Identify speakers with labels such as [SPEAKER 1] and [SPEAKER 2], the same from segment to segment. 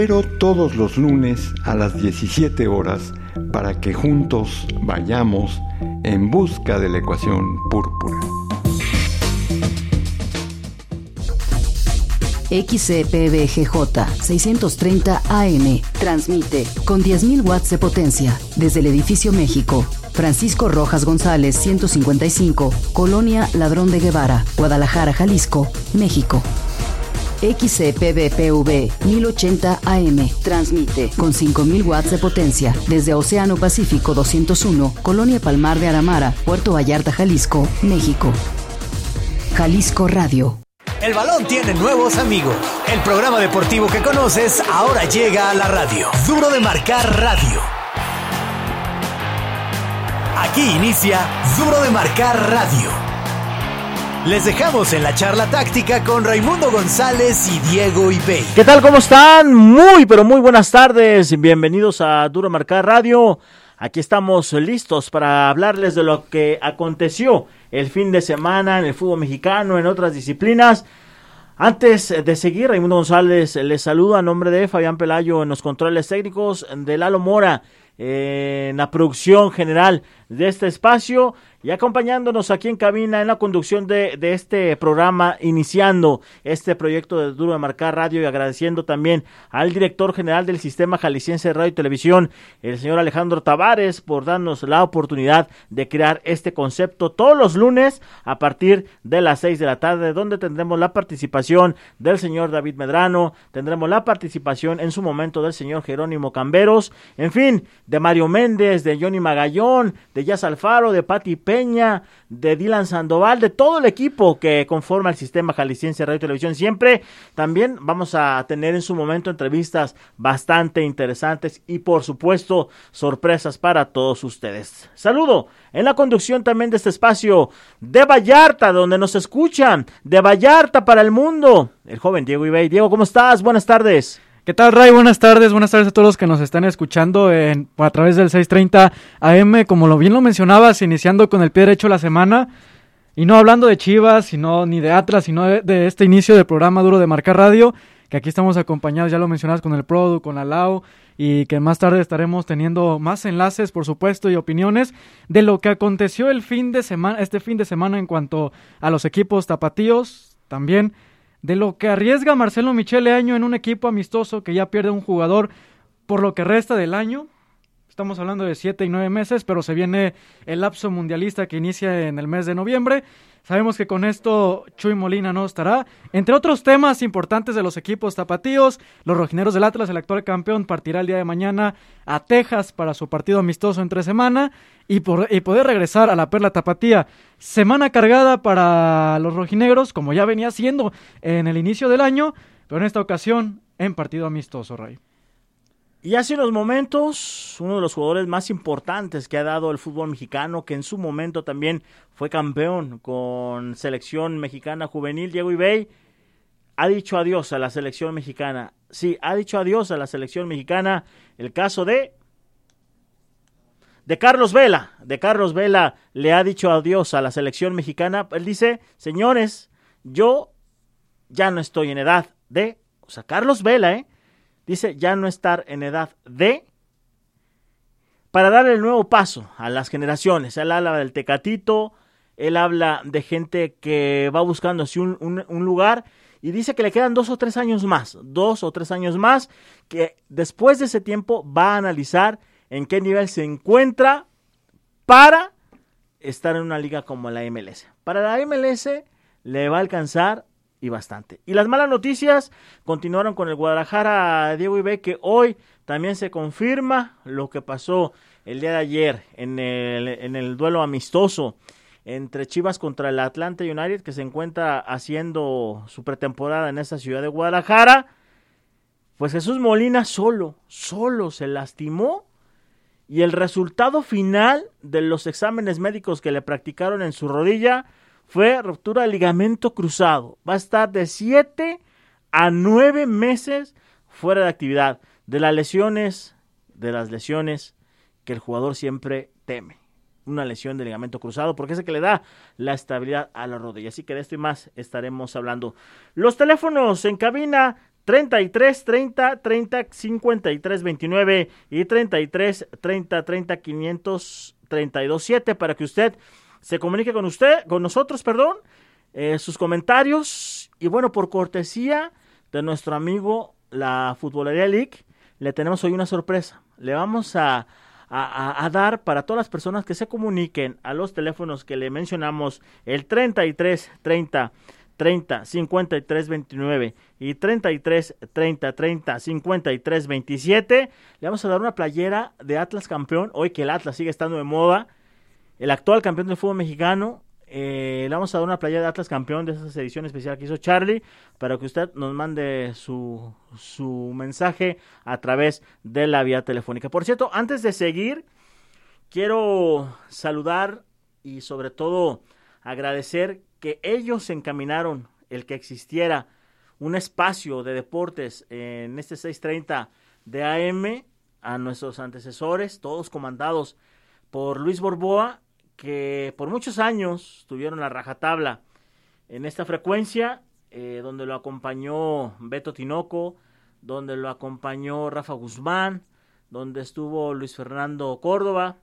[SPEAKER 1] espero todos los lunes a las 17 horas para que juntos vayamos en busca de la ecuación púrpura.
[SPEAKER 2] XCPBGJ 630 AM transmite con 10.000 watts de potencia desde el edificio México. Francisco Rojas González 155, Colonia Ladrón de Guevara, Guadalajara, Jalisco, México. XCPBPV 1080 AM transmite con 5000 watts de potencia desde Océano Pacífico 201, Colonia Palmar de Aramara, Puerto Vallarta, Jalisco, México. Jalisco Radio.
[SPEAKER 3] El balón tiene nuevos amigos. El programa deportivo que conoces ahora llega a la radio. Duro de marcar radio. Aquí inicia Duro de marcar radio. Les dejamos en la charla táctica con Raimundo González y Diego Ibey.
[SPEAKER 4] ¿Qué tal? ¿Cómo están? Muy, pero muy buenas tardes. Bienvenidos a Duro Marcar Radio. Aquí estamos listos para hablarles de lo que aconteció el fin de semana en el fútbol mexicano, en otras disciplinas. Antes de seguir, Raimundo González les saluda a nombre de Fabián Pelayo en los controles técnicos de Lalo Mora en la producción general de este espacio y acompañándonos aquí en cabina en la conducción de, de, este programa, iniciando este proyecto de Duro de Marcar Radio y agradeciendo también al director general del Sistema Jalisciense de Radio y Televisión, el señor Alejandro Tavares, por darnos la oportunidad de crear este concepto todos los lunes a partir de las seis de la tarde, donde tendremos la participación del señor David Medrano, tendremos la participación en su momento del señor Jerónimo Camberos, en fin, de Mario Méndez, de Johnny Magallón, de Jazz Alfaro, de Pati Peña, de Dylan Sandoval, de todo el equipo que conforma el sistema jalisciense radio y televisión. Siempre también vamos a tener en su momento entrevistas bastante interesantes y por supuesto sorpresas para todos ustedes. Saludo en la conducción también de este espacio de Vallarta, donde nos escuchan, de Vallarta para el mundo, el joven Diego Ibey. Diego, ¿cómo estás? Buenas tardes.
[SPEAKER 5] ¿Qué tal, Ray? Buenas tardes, buenas tardes a todos los que nos están escuchando en, a través del 630 AM. Como lo bien lo mencionabas, iniciando con el pie derecho la semana, y no hablando de Chivas, sino ni de Atlas, sino de, de este inicio del programa duro de Marcar Radio, que aquí estamos acompañados, ya lo mencionabas, con el Produ, con la Lau, y que más tarde estaremos teniendo más enlaces, por supuesto, y opiniones de lo que aconteció el fin de semana, este fin de semana en cuanto a los equipos tapatíos, también de lo que arriesga Marcelo Michele Año en un equipo amistoso que ya pierde un jugador por lo que resta del año. Estamos hablando de siete y nueve meses, pero se viene el lapso mundialista que inicia en el mes de noviembre. Sabemos que con esto Chuy Molina no estará. Entre otros temas importantes de los equipos tapatíos, los rojineros del Atlas, el actual campeón, partirá el día de mañana a Texas para su partido amistoso entre semana y, por, y poder regresar a la Perla Tapatía. Semana cargada para los rojinegros, como ya venía siendo en el inicio del año, pero en esta ocasión en partido amistoso, Ray.
[SPEAKER 4] Y hace unos momentos, uno de los jugadores más importantes que ha dado el fútbol mexicano, que en su momento también fue campeón con selección mexicana juvenil, Diego Ibey, ha dicho adiós a la selección mexicana. Sí, ha dicho adiós a la selección mexicana. El caso de de Carlos Vela, de Carlos Vela le ha dicho adiós a la selección mexicana. Él dice, señores, yo ya no estoy en edad de, o sea, Carlos Vela, ¿eh? Dice ya no estar en edad de para dar el nuevo paso a las generaciones. Él habla del tecatito, él habla de gente que va buscando así un, un, un, lugar y dice que le quedan dos o tres años más, dos o tres años más, que después de ese tiempo va a analizar en qué nivel se encuentra para estar en una liga como la MLS. Para la MLS le va a alcanzar y bastante. Y las malas noticias continuaron con el Guadalajara Diego Ibe, que hoy también se confirma lo que pasó el día de ayer en el, en el duelo amistoso entre Chivas contra el Atlanta United, que se encuentra haciendo su pretemporada en esta ciudad de Guadalajara. Pues Jesús Molina solo, solo se lastimó. Y el resultado final de los exámenes médicos que le practicaron en su rodilla fue ruptura de ligamento cruzado. Va a estar de 7 a 9 meses fuera de actividad. De las lesiones, de las lesiones que el jugador siempre teme. Una lesión de ligamento cruzado, porque es el que le da la estabilidad a la rodilla. Así que de esto y más estaremos hablando. Los teléfonos en cabina 33 30 30 53 29 y 33 30 30 532 7 para que usted se comunique con usted, con nosotros, perdón, eh, sus comentarios y bueno, por cortesía de nuestro amigo la Futbolería League, le tenemos hoy una sorpresa. Le vamos a, a, a, dar para todas las personas que se comuniquen a los teléfonos que le mencionamos, el 33 30 30 53 29 y 33 30 30 53 27. Le vamos a dar una playera de Atlas campeón. Hoy que el Atlas sigue estando de moda. El actual campeón del fútbol mexicano. Eh, le vamos a dar una playera de Atlas campeón de esa edición especial que hizo Charlie. Para que usted nos mande su, su mensaje a través de la vía telefónica. Por cierto, antes de seguir, quiero saludar y sobre todo agradecer que ellos encaminaron el que existiera un espacio de deportes en este 630 de AM a nuestros antecesores, todos comandados por Luis Borboa, que por muchos años tuvieron la rajatabla en esta frecuencia, eh, donde lo acompañó Beto Tinoco, donde lo acompañó Rafa Guzmán, donde estuvo Luis Fernando Córdoba,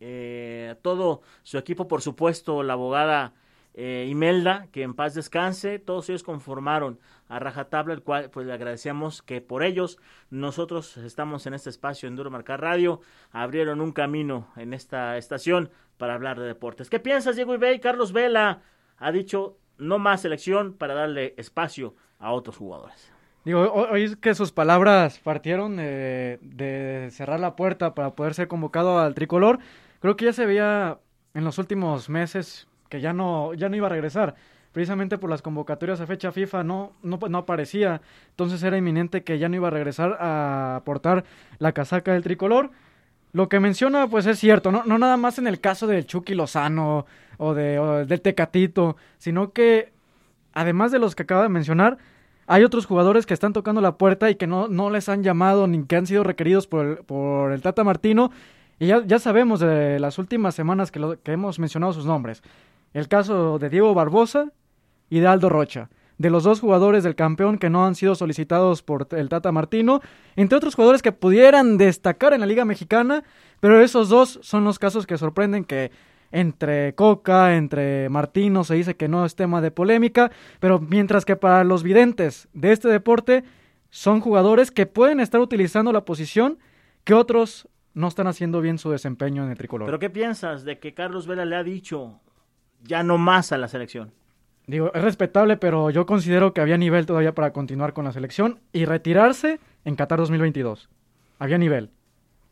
[SPEAKER 4] eh, todo su equipo, por supuesto, la abogada eh, Imelda, que en paz descanse, todos ellos conformaron a Rajatabla, el cual pues le agradecemos que por ellos nosotros estamos en este espacio en Duro Marcar Radio, abrieron un camino en esta estación para hablar de deportes. ¿Qué piensas, Diego Ibey? Carlos Vela ha dicho no más selección para darle espacio a otros jugadores.
[SPEAKER 5] Digo, hoy que sus palabras partieron de, de cerrar la puerta para poder ser convocado al tricolor. Creo que ya se veía en los últimos meses que ya no, ya no iba a regresar. Precisamente por las convocatorias a fecha FIFA no, no, no aparecía. Entonces era inminente que ya no iba a regresar a aportar la casaca del tricolor. Lo que menciona, pues es cierto, no, no nada más en el caso del Chucky Lozano o, de, o del Tecatito, sino que además de los que acaba de mencionar, hay otros jugadores que están tocando la puerta y que no, no les han llamado ni que han sido requeridos por el, por el Tata Martino. Y ya, ya sabemos de las últimas semanas que, lo, que hemos mencionado sus nombres. El caso de Diego Barbosa y de Aldo Rocha, de los dos jugadores del campeón que no han sido solicitados por el Tata Martino, entre otros jugadores que pudieran destacar en la Liga Mexicana, pero esos dos son los casos que sorprenden que entre Coca, entre Martino se dice que no es tema de polémica, pero mientras que para los videntes de este deporte son jugadores que pueden estar utilizando la posición que otros no están haciendo bien su desempeño en el tricolor.
[SPEAKER 4] ¿Pero qué piensas de que Carlos Vela le ha dicho ya no más a la selección?
[SPEAKER 5] Digo, es respetable, pero yo considero que había nivel todavía para continuar con la selección y retirarse en Qatar 2022. Había nivel.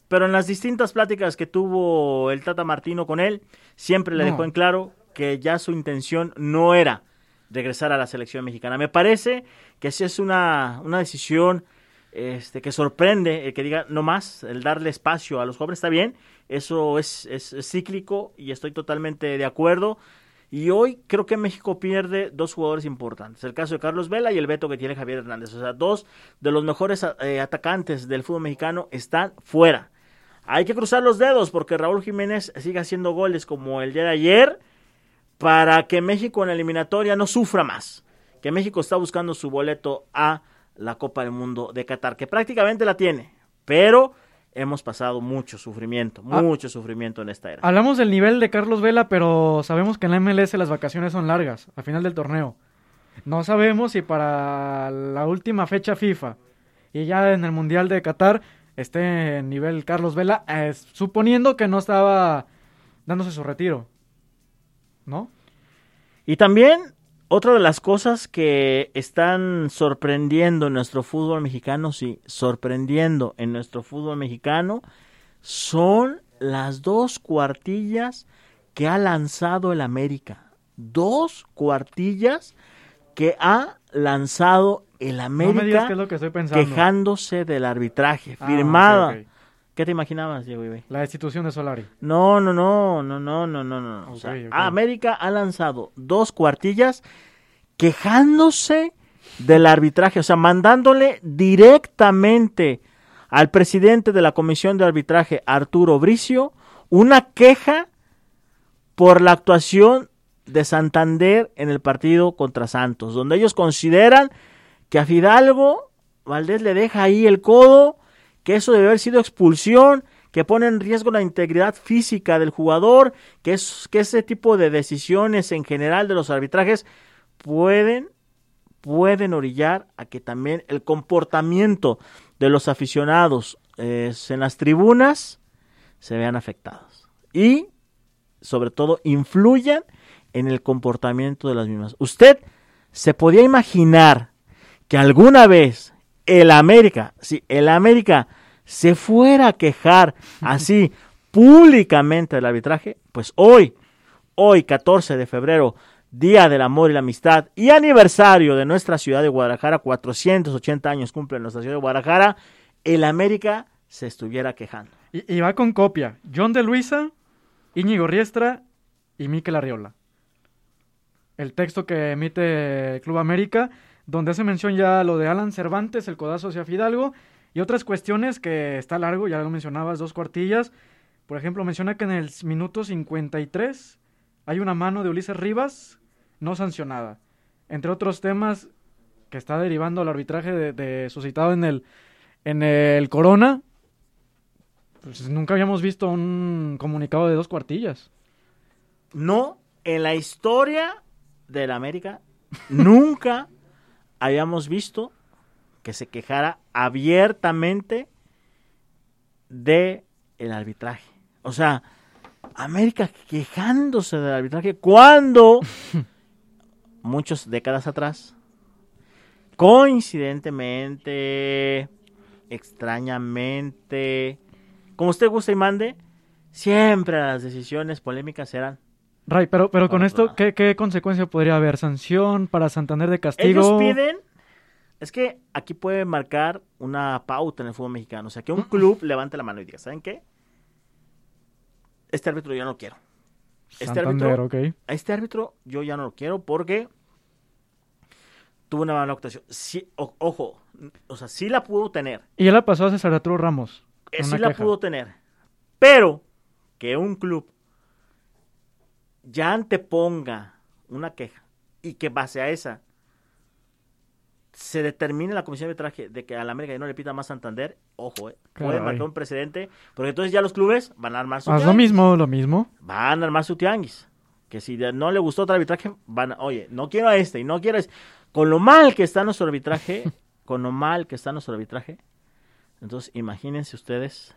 [SPEAKER 4] Pero en las distintas pláticas que tuvo el Tata Martino con él, siempre le no. dejó en claro que ya su intención no era regresar a la selección mexicana. Me parece que si es una, una decisión este, que sorprende el que diga no más, el darle espacio a los jóvenes está bien, eso es, es, es cíclico y estoy totalmente de acuerdo. Y hoy creo que México pierde dos jugadores importantes. El caso de Carlos Vela y el veto que tiene Javier Hernández. O sea, dos de los mejores eh, atacantes del fútbol mexicano están fuera. Hay que cruzar los dedos porque Raúl Jiménez sigue haciendo goles como el día de ayer para que México en la eliminatoria no sufra más. Que México está buscando su boleto a la Copa del Mundo de Qatar, que prácticamente la tiene, pero hemos pasado mucho sufrimiento, mucho ah, sufrimiento en esta era.
[SPEAKER 5] Hablamos del nivel de Carlos Vela, pero sabemos que en la MLS las vacaciones son largas, al final del torneo. No sabemos si para la última fecha FIFA y ya en el Mundial de Qatar esté en nivel Carlos Vela, eh, suponiendo que no estaba dándose su retiro. ¿No?
[SPEAKER 4] Y también otra de las cosas que están sorprendiendo en nuestro fútbol mexicano, sí, sorprendiendo en nuestro fútbol mexicano, son las dos cuartillas que ha lanzado el América. Dos cuartillas que ha lanzado el América
[SPEAKER 5] no es lo que
[SPEAKER 4] quejándose del arbitraje, ah, firmada. Okay, okay. ¿Qué te imaginabas, Diego Ibe?
[SPEAKER 5] La destitución de Solari.
[SPEAKER 4] No, no, no, no, no, no, no, no. Okay, o sea, okay. América ha lanzado dos cuartillas quejándose del arbitraje, o sea, mandándole directamente al presidente de la Comisión de Arbitraje, Arturo Bricio, una queja por la actuación de Santander en el partido contra Santos, donde ellos consideran que a Fidalgo Valdés le deja ahí el codo, que eso debe haber sido expulsión, que pone en riesgo la integridad física del jugador, que, es, que ese tipo de decisiones en general de los arbitrajes pueden, pueden orillar a que también el comportamiento de los aficionados eh, en las tribunas se vean afectados. Y, sobre todo, influyan en el comportamiento de las mismas. Usted se podía imaginar que alguna vez el América, sí, el América se fuera a quejar así públicamente del arbitraje, pues hoy, hoy 14 de febrero, Día del Amor y la Amistad y aniversario de nuestra ciudad de Guadalajara, 480 años cumple nuestra ciudad de Guadalajara, el América se estuviera quejando.
[SPEAKER 5] Y, va con copia. John de Luisa, Íñigo Riestra y Miquel Arriola. El texto que emite Club América, donde hace mención ya lo de Alan Cervantes, el codazo hacia Fidalgo, y otras cuestiones que está largo, ya lo mencionabas, dos cuartillas. Por ejemplo, menciona que en el minuto 53 hay una mano de Ulises Rivas no sancionada. Entre otros temas que está derivando al arbitraje de suscitado en el en el Corona, pues nunca habíamos visto un comunicado de dos cuartillas.
[SPEAKER 4] No, en la historia de la América, nunca habíamos visto que se quejara abiertamente de el arbitraje. O sea, América quejándose del arbitraje cuando muchas décadas atrás, coincidentemente, extrañamente, como usted guste y mande, siempre las decisiones polémicas serán.
[SPEAKER 5] Ray, pero, pero con esto, ¿qué, ¿qué, consecuencia podría haber? ¿Sanción para Santander de castigo?
[SPEAKER 4] Ellos piden, es que aquí puede marcar una pauta en el fútbol mexicano. O sea, que un club levante la mano y diga, ¿saben qué? Este árbitro yo no lo quiero. Este árbitro, A este árbitro yo ya no lo quiero porque tuvo una mala actuación. Sí, ojo, o sea, sí la pudo tener.
[SPEAKER 5] Y ya la pasó a César Arturo Ramos.
[SPEAKER 4] Eh, sí la pudo tener. Pero que un club ya anteponga una queja y que base a esa se determine la comisión de arbitraje de que a la América ya no le pita más Santander, ojo, eh, puede marcar un precedente, porque entonces ya los clubes van a armar
[SPEAKER 5] su Haz lo mismo, lo mismo.
[SPEAKER 4] Van a armar su tianguis. Que si no le gustó otro arbitraje, van a, oye, no quiero a este y no quiero a este. Con lo mal que está nuestro arbitraje, con lo mal que está nuestro arbitraje, entonces imagínense ustedes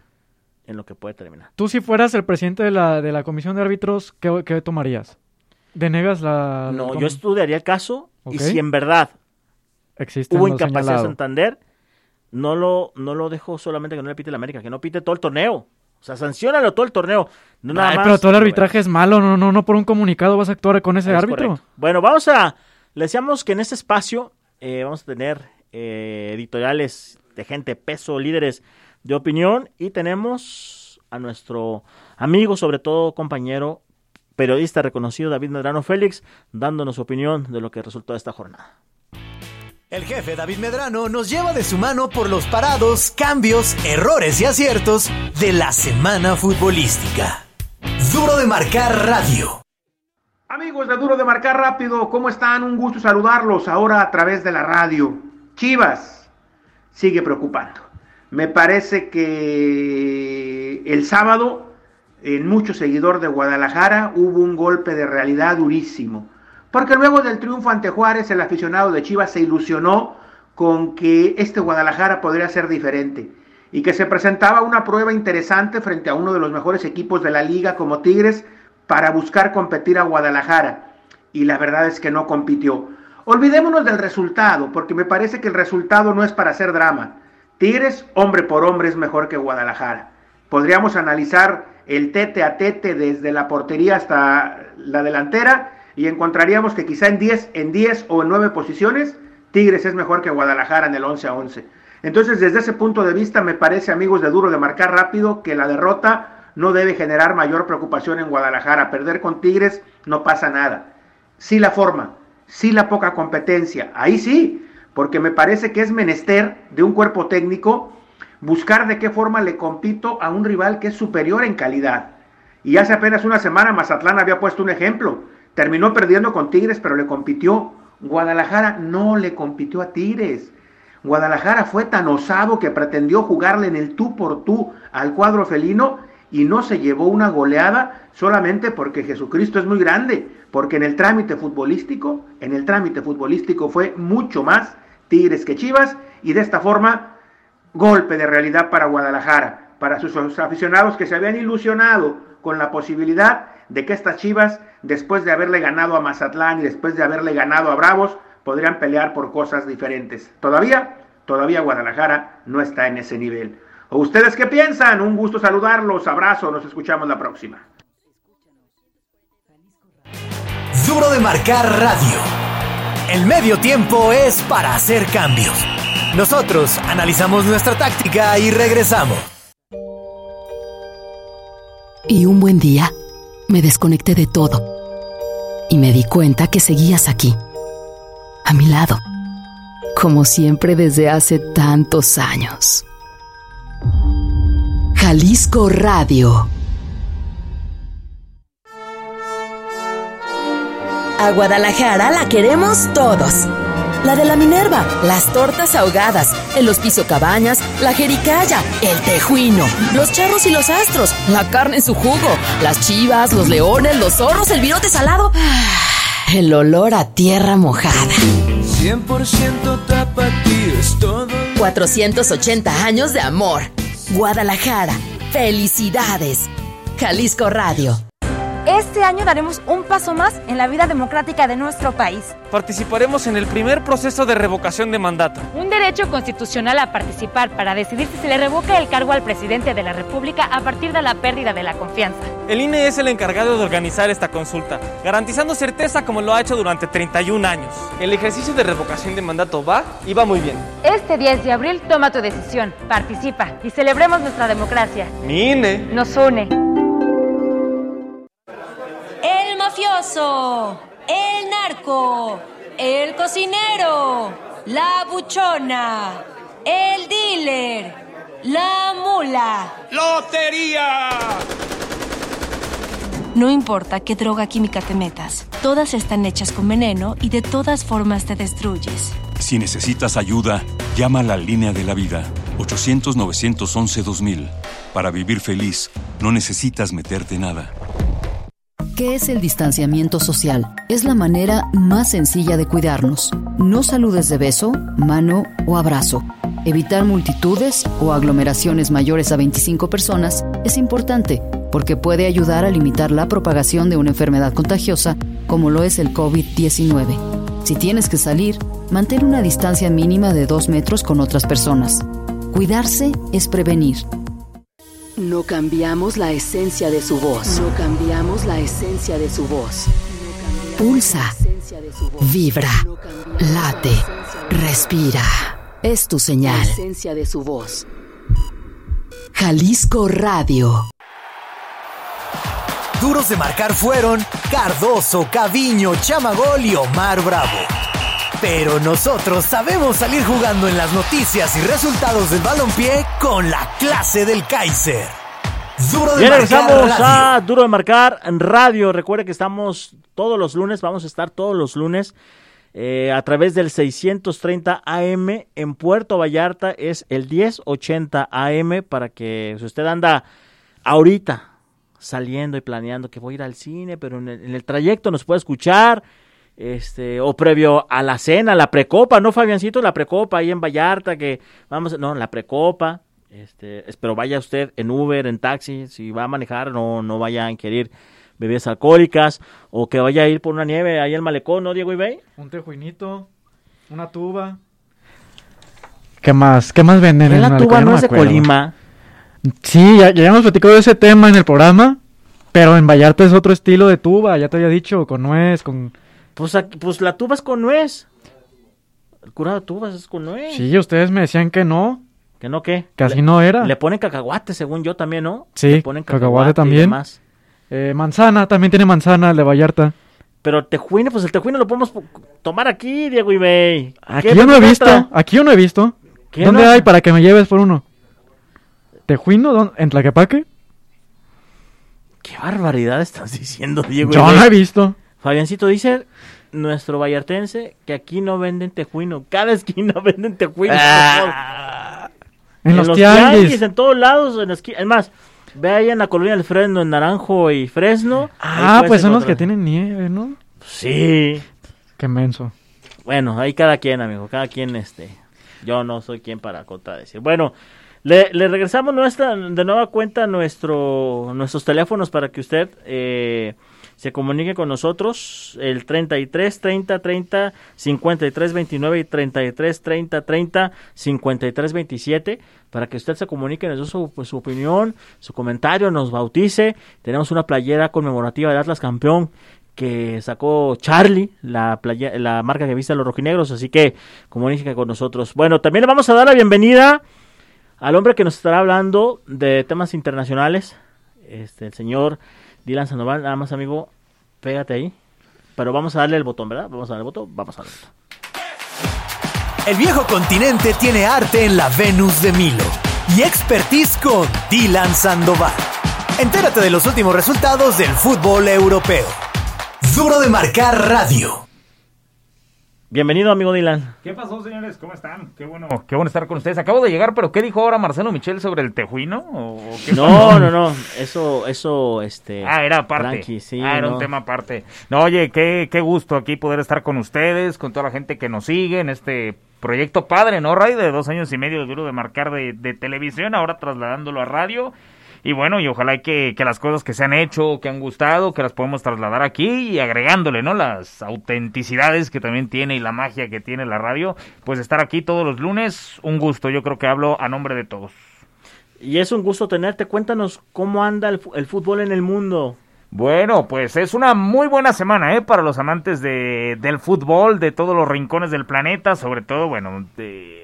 [SPEAKER 4] en lo que puede terminar.
[SPEAKER 5] Tú si fueras el presidente de la, de la comisión de árbitros, ¿qué, tomarías? ¿Denegas la...?
[SPEAKER 4] No, yo estudiaría el caso y si en verdad hubo incapacidad de Santander, no lo, no lo dejo solamente que no le pite la América, que no pite todo el torneo. O sea, sancionalo todo el torneo. No nada
[SPEAKER 5] pero todo el arbitraje es malo, no, no, no por un comunicado vas a actuar con ese árbitro.
[SPEAKER 4] Bueno, vamos a le decíamos que en este espacio eh, vamos a tener eh, editoriales de gente peso, líderes de opinión y tenemos a nuestro amigo, sobre todo compañero, periodista reconocido David Medrano Félix, dándonos su opinión de lo que resultó de esta jornada.
[SPEAKER 3] El jefe David Medrano nos lleva de su mano por los parados, cambios, errores y aciertos de la semana futbolística. Duro de marcar radio.
[SPEAKER 6] Amigos de Duro de Marcar Rápido, ¿cómo están? Un gusto saludarlos ahora a través de la radio. Chivas sigue preocupando. Me parece que el sábado en mucho seguidor de Guadalajara hubo un golpe de realidad durísimo. Porque luego del triunfo ante Juárez, el aficionado de Chivas se ilusionó con que este Guadalajara podría ser diferente y que se presentaba una prueba interesante frente a uno de los mejores equipos de la liga como Tigres para buscar competir a Guadalajara y la verdad es que no compitió. Olvidémonos del resultado, porque me parece que el resultado no es para hacer drama. Tigres, hombre por hombre, es mejor que Guadalajara. Podríamos analizar el tete a tete desde la portería hasta la delantera y encontraríamos que quizá en 10 en 10 o en 9 posiciones Tigres es mejor que Guadalajara en el 11 a 11. Entonces, desde ese punto de vista me parece, amigos de duro de marcar rápido, que la derrota no debe generar mayor preocupación en Guadalajara. Perder con Tigres no pasa nada. Sí la forma, sí la poca competencia, ahí sí, porque me parece que es menester de un cuerpo técnico buscar de qué forma le compito a un rival que es superior en calidad. Y hace apenas una semana Mazatlán había puesto un ejemplo. Terminó perdiendo con Tigres, pero le compitió. Guadalajara no le compitió a Tigres. Guadalajara fue tan osado que pretendió jugarle en el tú por tú al cuadro felino y no se llevó una goleada solamente porque Jesucristo es muy grande, porque en el trámite futbolístico, en el trámite futbolístico fue mucho más Tigres que Chivas y de esta forma golpe de realidad para Guadalajara, para sus aficionados que se habían ilusionado con la posibilidad de que estas Chivas, después de haberle ganado a Mazatlán y después de haberle ganado a Bravos, podrían pelear por cosas diferentes. Todavía, todavía Guadalajara no está en ese nivel. ¿O ustedes qué piensan? Un gusto saludarlos, abrazo, nos escuchamos la próxima.
[SPEAKER 3] Duro de marcar radio. El medio tiempo es para hacer cambios. Nosotros analizamos nuestra táctica y regresamos.
[SPEAKER 2] Y un buen día, me desconecté de todo. Y me di cuenta que seguías aquí, a mi lado, como siempre desde hace tantos años. Jalisco Radio.
[SPEAKER 7] A Guadalajara la queremos todos. La de la Minerva, las tortas ahogadas, el hospicio Cabañas, la jericaya, el tejuino, los charros y los astros, la carne en su jugo, las chivas, los leones, los zorros, el virote salado. El olor a tierra mojada.
[SPEAKER 8] 100% tapatío es todo.
[SPEAKER 7] 480 años de amor. Guadalajara, felicidades. Jalisco Radio.
[SPEAKER 9] Este año daremos un paso más en la vida democrática de nuestro país.
[SPEAKER 10] Participaremos en el primer proceso de revocación de mandato.
[SPEAKER 9] Un derecho constitucional a participar para decidir si se le revoca el cargo al presidente de la República a partir de la pérdida de la confianza.
[SPEAKER 10] El INE es el encargado de organizar esta consulta, garantizando certeza como lo ha hecho durante 31 años. El ejercicio de revocación de mandato va y va muy bien.
[SPEAKER 9] Este 10 de abril toma tu decisión, participa y celebremos nuestra democracia.
[SPEAKER 10] Mi INE
[SPEAKER 9] nos une.
[SPEAKER 11] Mafioso, el narco, el cocinero, la buchona, el dealer, la mula.
[SPEAKER 12] ¡Lotería!
[SPEAKER 11] No importa qué droga química te metas, todas están hechas con veneno y de todas formas te destruyes.
[SPEAKER 13] Si necesitas ayuda, llama a la línea de la vida, 800-911-2000. Para vivir feliz, no necesitas meterte nada.
[SPEAKER 2] ¿Qué es el distanciamiento social? Es la manera más sencilla de cuidarnos. No saludes de beso, mano o abrazo. Evitar multitudes o aglomeraciones mayores a 25 personas es importante porque puede ayudar a limitar la propagación de una enfermedad contagiosa como lo es el COVID-19. Si tienes que salir, mantén una distancia mínima de 2 metros con otras personas. Cuidarse es prevenir. No cambiamos la esencia de su voz. No cambiamos la esencia de su voz. Pulsa. Vibra. Late. Respira. Es tu señal. esencia de su voz. Jalisco Radio.
[SPEAKER 3] Duros de marcar fueron Cardoso, Caviño, Chamagol y Omar Bravo. Pero nosotros sabemos salir jugando en las noticias y resultados del balompié con la clase del Kaiser.
[SPEAKER 4] Duro de regresamos a Duro de Marcar Radio. Recuerde que estamos todos los lunes, vamos a estar todos los lunes eh, a través del 630 AM en Puerto Vallarta. Es el 1080 AM para que si usted anda ahorita saliendo y planeando que voy a ir al cine, pero en el, en el trayecto nos puede escuchar este, o previo a la cena, la precopa, ¿no, Fabiancito? La precopa ahí en Vallarta, que vamos, no, la precopa, este, pero vaya usted en Uber, en taxi, si va a manejar, no, no vaya a ingerir bebidas alcohólicas, o que vaya a ir por una nieve ahí al malecón, ¿no, Diego Ibey?
[SPEAKER 5] Un tejuinito, una tuba. ¿Qué más? ¿Qué más venden
[SPEAKER 4] en la tuba no es de Colima?
[SPEAKER 5] Sí, ya, ya hemos platicado de ese tema en el programa, pero en Vallarta es otro estilo de tuba, ya te había dicho, con nuez, con
[SPEAKER 4] pues, pues la tuba es con nuez. El curado de tubas es con nuez.
[SPEAKER 5] Sí, ustedes me decían que no.
[SPEAKER 4] ¿Que no qué?
[SPEAKER 5] Que así no era.
[SPEAKER 4] Le ponen cacahuate, según yo también, ¿no?
[SPEAKER 5] Sí,
[SPEAKER 4] le ponen
[SPEAKER 5] cacahuate, también. Eh, manzana, también tiene manzana el de Vallarta.
[SPEAKER 4] Pero tejuino, pues el tejuino lo podemos tomar aquí, Diego Ibey.
[SPEAKER 5] Aquí yo no he visto, aquí yo no he visto. ¿Dónde hay para que me lleves por uno? ¿Tejuino en Tlaquepaque?
[SPEAKER 4] Qué barbaridad estás diciendo, Diego
[SPEAKER 5] Yo no he visto.
[SPEAKER 4] Fabiancito dice nuestro vallartense que aquí no venden tejuino. Cada esquina venden tejuino.
[SPEAKER 5] Ah. en,
[SPEAKER 4] en,
[SPEAKER 5] los,
[SPEAKER 4] los
[SPEAKER 5] tianguis.
[SPEAKER 4] En todos lados. En esqui- es más, ve ahí en la colonia del Fresno, en Naranjo y Fresno.
[SPEAKER 5] Ah, pues son los que tienen nieve, ¿no?
[SPEAKER 4] Sí.
[SPEAKER 5] Qué menso.
[SPEAKER 4] Bueno, ahí cada quien, amigo. Cada quien, este. Yo no soy quien para contradecir. Bueno, le, le regresamos nuestra, de nueva cuenta nuestro, nuestros teléfonos para que usted eh, se comunique con nosotros. El 33 30 30 53 29 y 33 30 30 53 27 para que usted se comunique, nos su, pues, su opinión, su comentario, nos bautice. Tenemos una playera conmemorativa del Atlas campeón que sacó Charlie, la, playa, la marca que viste a los rojinegros, así que comuníquese con nosotros. Bueno, también le vamos a dar la bienvenida al hombre que nos estará hablando de temas internacionales, este, el señor Dylan Sandoval, nada más amigo, pégate ahí, pero vamos a darle el botón, ¿verdad? Vamos a darle el botón, vamos a darle el botón.
[SPEAKER 3] El viejo continente tiene arte en la Venus de Milo y expertise con Dylan Sandoval. Entérate de los últimos resultados del fútbol europeo. Duro de marcar radio.
[SPEAKER 4] Bienvenido, amigo Dylan.
[SPEAKER 12] ¿Qué pasó, señores? ¿Cómo están? Qué bueno, qué bueno estar con ustedes. Acabo de llegar, pero ¿qué dijo ahora Marcelo Michel sobre el tejuino? ¿O qué
[SPEAKER 4] No,
[SPEAKER 12] pasó?
[SPEAKER 4] no, no, eso, eso, este...
[SPEAKER 12] Ah, era aparte.
[SPEAKER 4] tranqui, sí,
[SPEAKER 12] ah, era
[SPEAKER 4] no.
[SPEAKER 12] un tema aparte. No, oye, qué, qué gusto aquí poder estar con ustedes, con toda la gente que nos sigue en este proyecto padre, ¿no, Ray? De dos años y medio de duro de marcar de, de televisión, ahora trasladándolo a radio. Y bueno, y ojalá que, que las cosas que se han hecho, que han gustado, que las podemos trasladar aquí y agregándole, ¿no? Las autenticidades que también tiene y la magia que tiene la radio. Pues estar aquí todos los lunes, un gusto. Yo creo que hablo a nombre de todos.
[SPEAKER 4] Y es un gusto tenerte. Cuéntanos cómo anda el, el fútbol en el mundo.
[SPEAKER 12] Bueno, pues es una muy buena semana, ¿eh? Para los amantes de, del fútbol, de todos los rincones del planeta, sobre todo, bueno,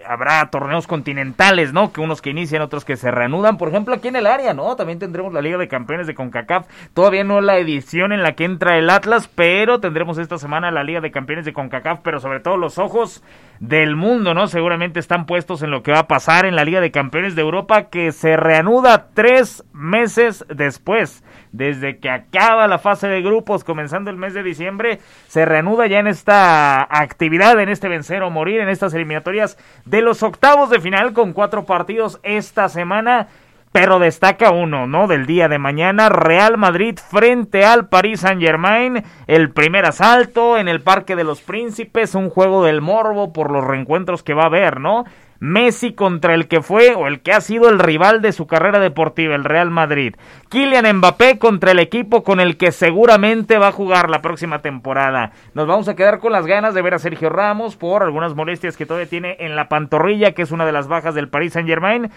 [SPEAKER 12] habrá torneos continentales, ¿no? Que unos que inician, otros que se reanudan, por ejemplo, aquí en el área, ¿no? También tendremos la Liga de Campeones de CONCACAF, todavía no la edición en la que entra el Atlas, pero tendremos esta semana la Liga de Campeones de CONCACAF, pero sobre todo los ojos del mundo, ¿no? Seguramente están puestos en lo que va a pasar en la Liga de Campeones de Europa, que se reanuda tres meses después, desde que la fase de grupos, comenzando el mes de diciembre, se reanuda ya en esta actividad, en este vencer o morir, en estas eliminatorias de los octavos de final, con cuatro partidos esta semana. Pero destaca uno, ¿no? Del día de mañana, Real Madrid frente al Paris Saint Germain, el primer asalto en el Parque de los Príncipes, un juego del morbo por los reencuentros que va a haber, ¿no? Messi contra el que fue o el que ha sido el rival de su carrera deportiva, el Real Madrid. Kylian Mbappé contra el equipo con el que seguramente va a jugar la próxima temporada. Nos vamos a quedar con las ganas de ver a Sergio Ramos por algunas molestias que todavía tiene en la pantorrilla, que es una de las bajas del Paris Saint Germain.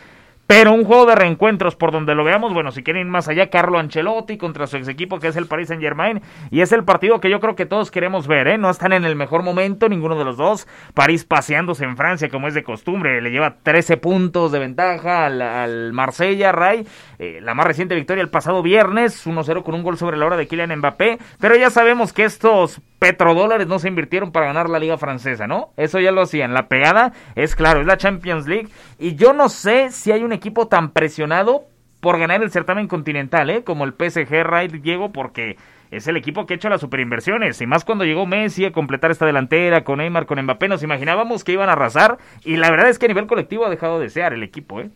[SPEAKER 12] Pero un juego de reencuentros por donde lo veamos, bueno, si quieren ir más allá, Carlo Ancelotti contra su ex equipo que es el Paris Saint Germain, y es el partido que yo creo que todos queremos ver, ¿eh? No están en el mejor momento, ninguno de los dos. París paseándose en Francia como es de costumbre, le lleva 13 puntos de ventaja al, al Marsella, Ray, eh, la más reciente victoria el pasado viernes, 1-0 con un gol sobre la hora de Kylian Mbappé, pero ya sabemos que estos petrodólares no se invirtieron para ganar la liga francesa, ¿no? Eso ya lo hacían. La pegada es claro, es la Champions League. Y yo no sé si hay un equipo tan presionado por ganar el certamen continental, ¿eh? Como el PSG Raid Diego, porque es el equipo que ha hecho las superinversiones. Y más cuando llegó Messi a completar esta delantera con Neymar, con Mbappé, nos imaginábamos que iban a arrasar. Y la verdad es que a nivel colectivo ha dejado de desear el equipo, ¿eh?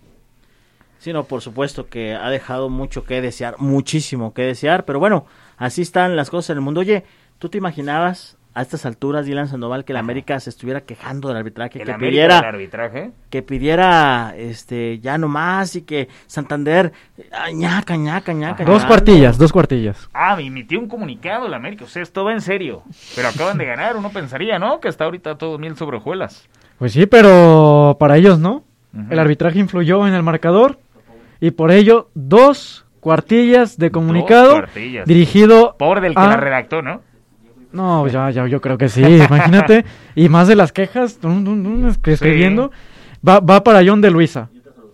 [SPEAKER 4] Sí, no, por supuesto que ha dejado mucho que desear, muchísimo que desear, pero bueno, así están las cosas en el mundo. Oye, ¿tú te imaginabas a estas alturas, Dylan Sandoval, que la América se estuviera quejando del arbitraje,
[SPEAKER 12] El
[SPEAKER 4] que
[SPEAKER 12] América
[SPEAKER 4] pidiera,
[SPEAKER 12] del arbitraje.
[SPEAKER 4] que pidiera, este, ya no más y que Santander, ah, ñaca, ñaca, ñaca.
[SPEAKER 5] Dos cuartillas, dos cuartillas.
[SPEAKER 12] Ah, emitió un comunicado el América. O sea, esto va en serio. Pero acaban de ganar. Uno pensaría, ¿no? Que hasta ahorita todo miel sobre hojuelas.
[SPEAKER 5] Pues sí, pero para ellos no. El arbitraje influyó en el marcador y por ello dos cuartillas de comunicado
[SPEAKER 12] cuartillas.
[SPEAKER 5] dirigido
[SPEAKER 12] Pobre del que
[SPEAKER 5] a-
[SPEAKER 12] la redactó, ¿no?
[SPEAKER 5] No, ya, ya, yo creo que sí, imagínate. y más de las quejas, dun, dun, dun, es- escribiendo, va, va para John de Luisa.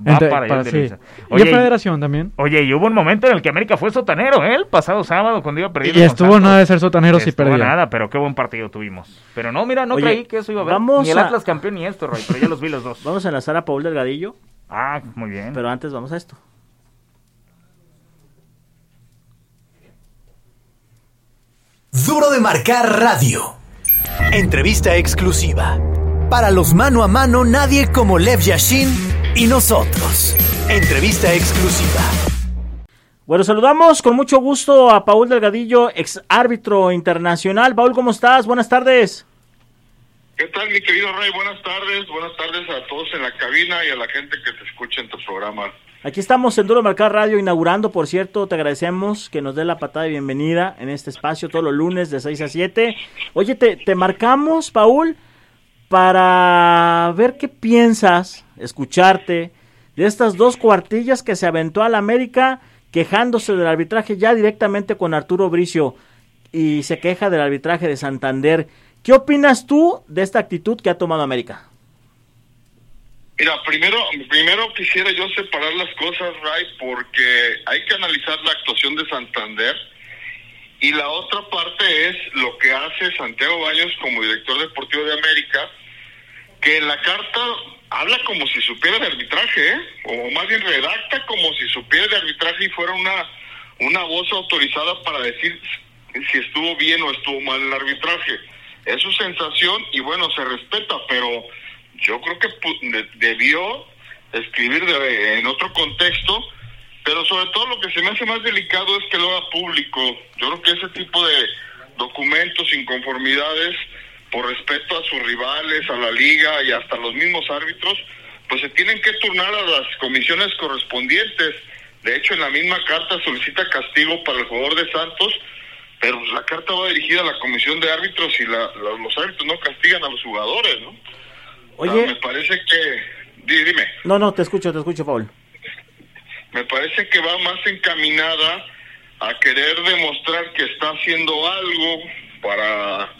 [SPEAKER 12] Va para John de
[SPEAKER 5] sí.
[SPEAKER 12] Luisa.
[SPEAKER 5] Y
[SPEAKER 12] Oye,
[SPEAKER 5] en Federación también.
[SPEAKER 12] Oye, y hubo un momento en el que América fue sotanero, ¿eh? El pasado sábado cuando iba perdiendo.
[SPEAKER 5] Y estuvo
[SPEAKER 12] Santos.
[SPEAKER 5] nada de ser sotanero si perdía.
[SPEAKER 12] nada, pero qué buen partido tuvimos. Pero no, mira, no
[SPEAKER 4] Oye,
[SPEAKER 12] creí que eso iba a haber.
[SPEAKER 4] vamos
[SPEAKER 12] ni el
[SPEAKER 4] a-
[SPEAKER 12] Atlas campeón ni esto, Roy, pero ya los vi los dos.
[SPEAKER 4] Vamos a enlazar a Paul Delgadillo,
[SPEAKER 12] Ah, muy bien.
[SPEAKER 4] pero antes vamos a esto.
[SPEAKER 3] Duro de marcar radio. Entrevista exclusiva. Para los mano a mano, nadie como Lev Yashin y nosotros. Entrevista exclusiva.
[SPEAKER 4] Bueno, saludamos con mucho gusto a Paul Delgadillo, ex árbitro internacional. Paul, ¿cómo estás? Buenas tardes.
[SPEAKER 14] ¿Qué tal, mi querido Rey? Buenas tardes. Buenas tardes a todos en la cabina y a la gente que te escucha en tu programa.
[SPEAKER 4] Aquí estamos en Duro Marcar Radio inaugurando, por cierto, te agradecemos que nos dé la patada de bienvenida en este espacio todos los lunes de 6 a 7. Oye, te, te marcamos, Paul, para ver qué piensas, escucharte, de estas dos cuartillas que se aventó a la América quejándose del arbitraje ya directamente con Arturo Bricio y se queja del arbitraje de Santander. ¿Qué opinas tú de esta actitud que ha tomado América?
[SPEAKER 14] Mira, primero, primero quisiera yo separar las cosas, Ray, porque hay que analizar la actuación de Santander y la otra parte es lo que hace Santiago Baños como director deportivo de América, que en la carta habla como si supiera de arbitraje, ¿eh? o más bien redacta como si supiera de arbitraje y fuera una, una voz autorizada para decir si estuvo bien o estuvo mal el arbitraje. Es su sensación y bueno, se respeta, pero yo creo que debió escribir en otro contexto, pero sobre todo lo que se me hace más delicado es que lo haga público. Yo creo que ese tipo de documentos, inconformidades, por respeto a sus rivales, a la liga y hasta los mismos árbitros, pues se tienen que turnar a las comisiones correspondientes. De hecho, en la misma carta solicita castigo para el jugador de Santos, pero la carta va dirigida a la comisión de árbitros y los árbitros no castigan a los jugadores, ¿no?
[SPEAKER 4] Oye.
[SPEAKER 14] me parece que. Dime.
[SPEAKER 4] No, no, te escucho, te escucho, Paul.
[SPEAKER 14] Me parece que va más encaminada a querer demostrar que está haciendo algo para,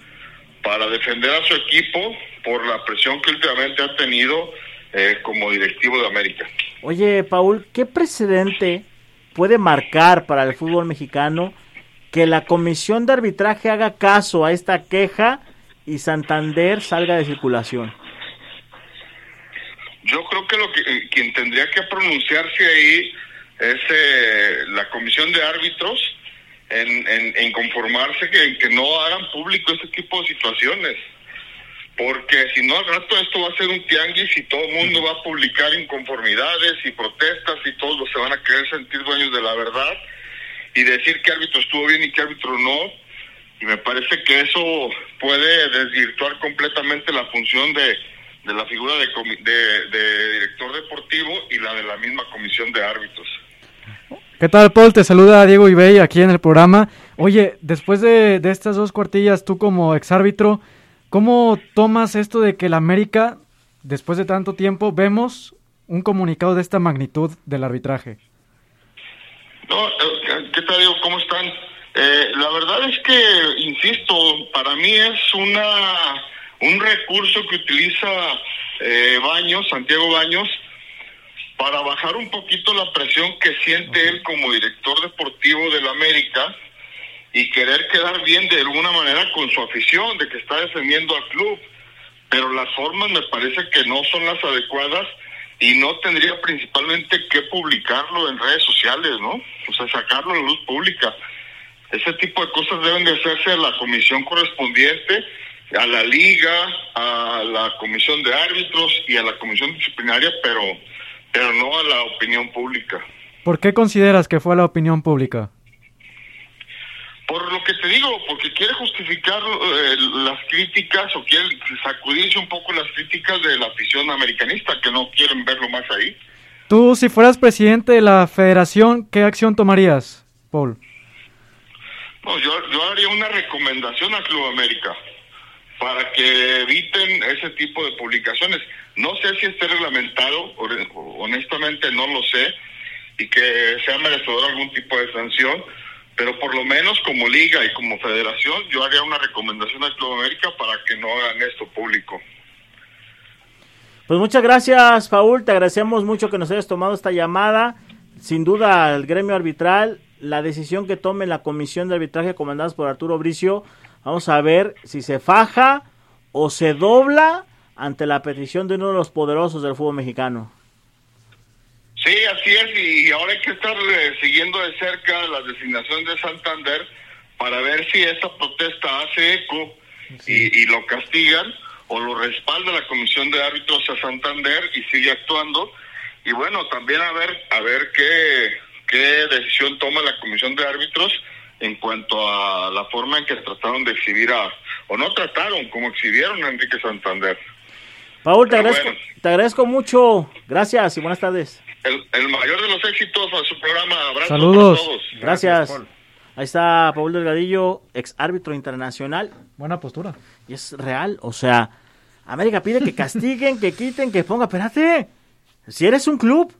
[SPEAKER 14] para defender a su equipo por la presión que últimamente ha tenido eh, como directivo de América.
[SPEAKER 4] Oye, Paul, ¿qué precedente puede marcar para el fútbol mexicano que la comisión de arbitraje haga caso a esta queja y Santander salga de circulación?
[SPEAKER 14] Yo creo que lo que eh, quien tendría que pronunciarse ahí es eh, la comisión de árbitros en, en, conformarse que, que no hagan público este tipo de situaciones. Porque si no, al rato esto va a ser un tianguis y todo el mundo va a publicar inconformidades y protestas y todos se van a querer sentir dueños de la verdad y decir qué árbitro estuvo bien y qué árbitro no. Y me parece que eso puede desvirtuar completamente la función de, de la figura de, de, director deportivo y la de la misma comisión de árbitros.
[SPEAKER 5] ¿Qué tal, Paul? Te saluda Diego Ibey aquí en el programa. Oye, después de, de estas dos cuartillas, tú como exárbitro, ¿cómo tomas esto de que la América, después de tanto tiempo, vemos un comunicado de esta magnitud del arbitraje?
[SPEAKER 14] No, eh, ¿qué tal, Diego? ¿Cómo están? Eh, la verdad es que, insisto, para mí es una un recurso que utiliza eh, Baños, Santiago Baños, para bajar un poquito la presión que siente él como director deportivo del América y querer quedar bien de alguna manera con su afición, de que está defendiendo al club. Pero las formas me parece que no son las adecuadas y no tendría principalmente que publicarlo en redes sociales, ¿no? O sea, sacarlo a la luz pública. Ese tipo de cosas deben de hacerse a la comisión correspondiente a la liga, a la comisión de árbitros y a la comisión disciplinaria, pero, pero no a la opinión pública.
[SPEAKER 5] ¿Por qué consideras que fue a la opinión pública?
[SPEAKER 14] Por lo que te digo, porque quiere justificar eh, las críticas o quiere sacudirse un poco las críticas de la afición americanista, que no quieren verlo más ahí.
[SPEAKER 5] Tú, si fueras presidente de la federación, ¿qué acción tomarías, Paul?
[SPEAKER 14] No, yo, yo haría una recomendación a Club América para que eviten ese tipo de publicaciones. No sé si esté reglamentado, honestamente no lo sé, y que sea merecedor algún tipo de sanción, pero por lo menos como liga y como federación yo haría una recomendación a Club América para que no hagan esto público.
[SPEAKER 4] Pues muchas gracias, Paul. Te agradecemos mucho que nos hayas tomado esta llamada. Sin duda, el gremio arbitral, la decisión que tome la comisión de arbitraje comandada por Arturo Bricio, Vamos a ver si se faja o se dobla ante la petición de uno de los poderosos del fútbol mexicano.
[SPEAKER 14] Sí, así es, y ahora hay que estar eh, siguiendo de cerca la designación de Santander para ver si esa protesta hace eco y, y lo castigan, o lo respalda la Comisión de Árbitros a Santander y sigue actuando. Y bueno, también a ver, a ver qué, qué decisión toma la Comisión de Árbitros en cuanto a la forma en que trataron de exhibir a, o no trataron, como exhibieron a Enrique Santander.
[SPEAKER 4] Paul, te
[SPEAKER 14] Pero
[SPEAKER 4] agradezco,
[SPEAKER 14] bueno.
[SPEAKER 4] te agradezco mucho. Gracias y buenas tardes.
[SPEAKER 14] El, el mayor de los éxitos a su programa. Abrazo
[SPEAKER 5] Saludos.
[SPEAKER 14] para todos.
[SPEAKER 4] Gracias. Ahí está Paul Delgadillo, ex árbitro internacional.
[SPEAKER 5] Buena postura.
[SPEAKER 4] Y es real, o sea, América pide que castiguen, que quiten, que ponga. Espérate, si eres un club,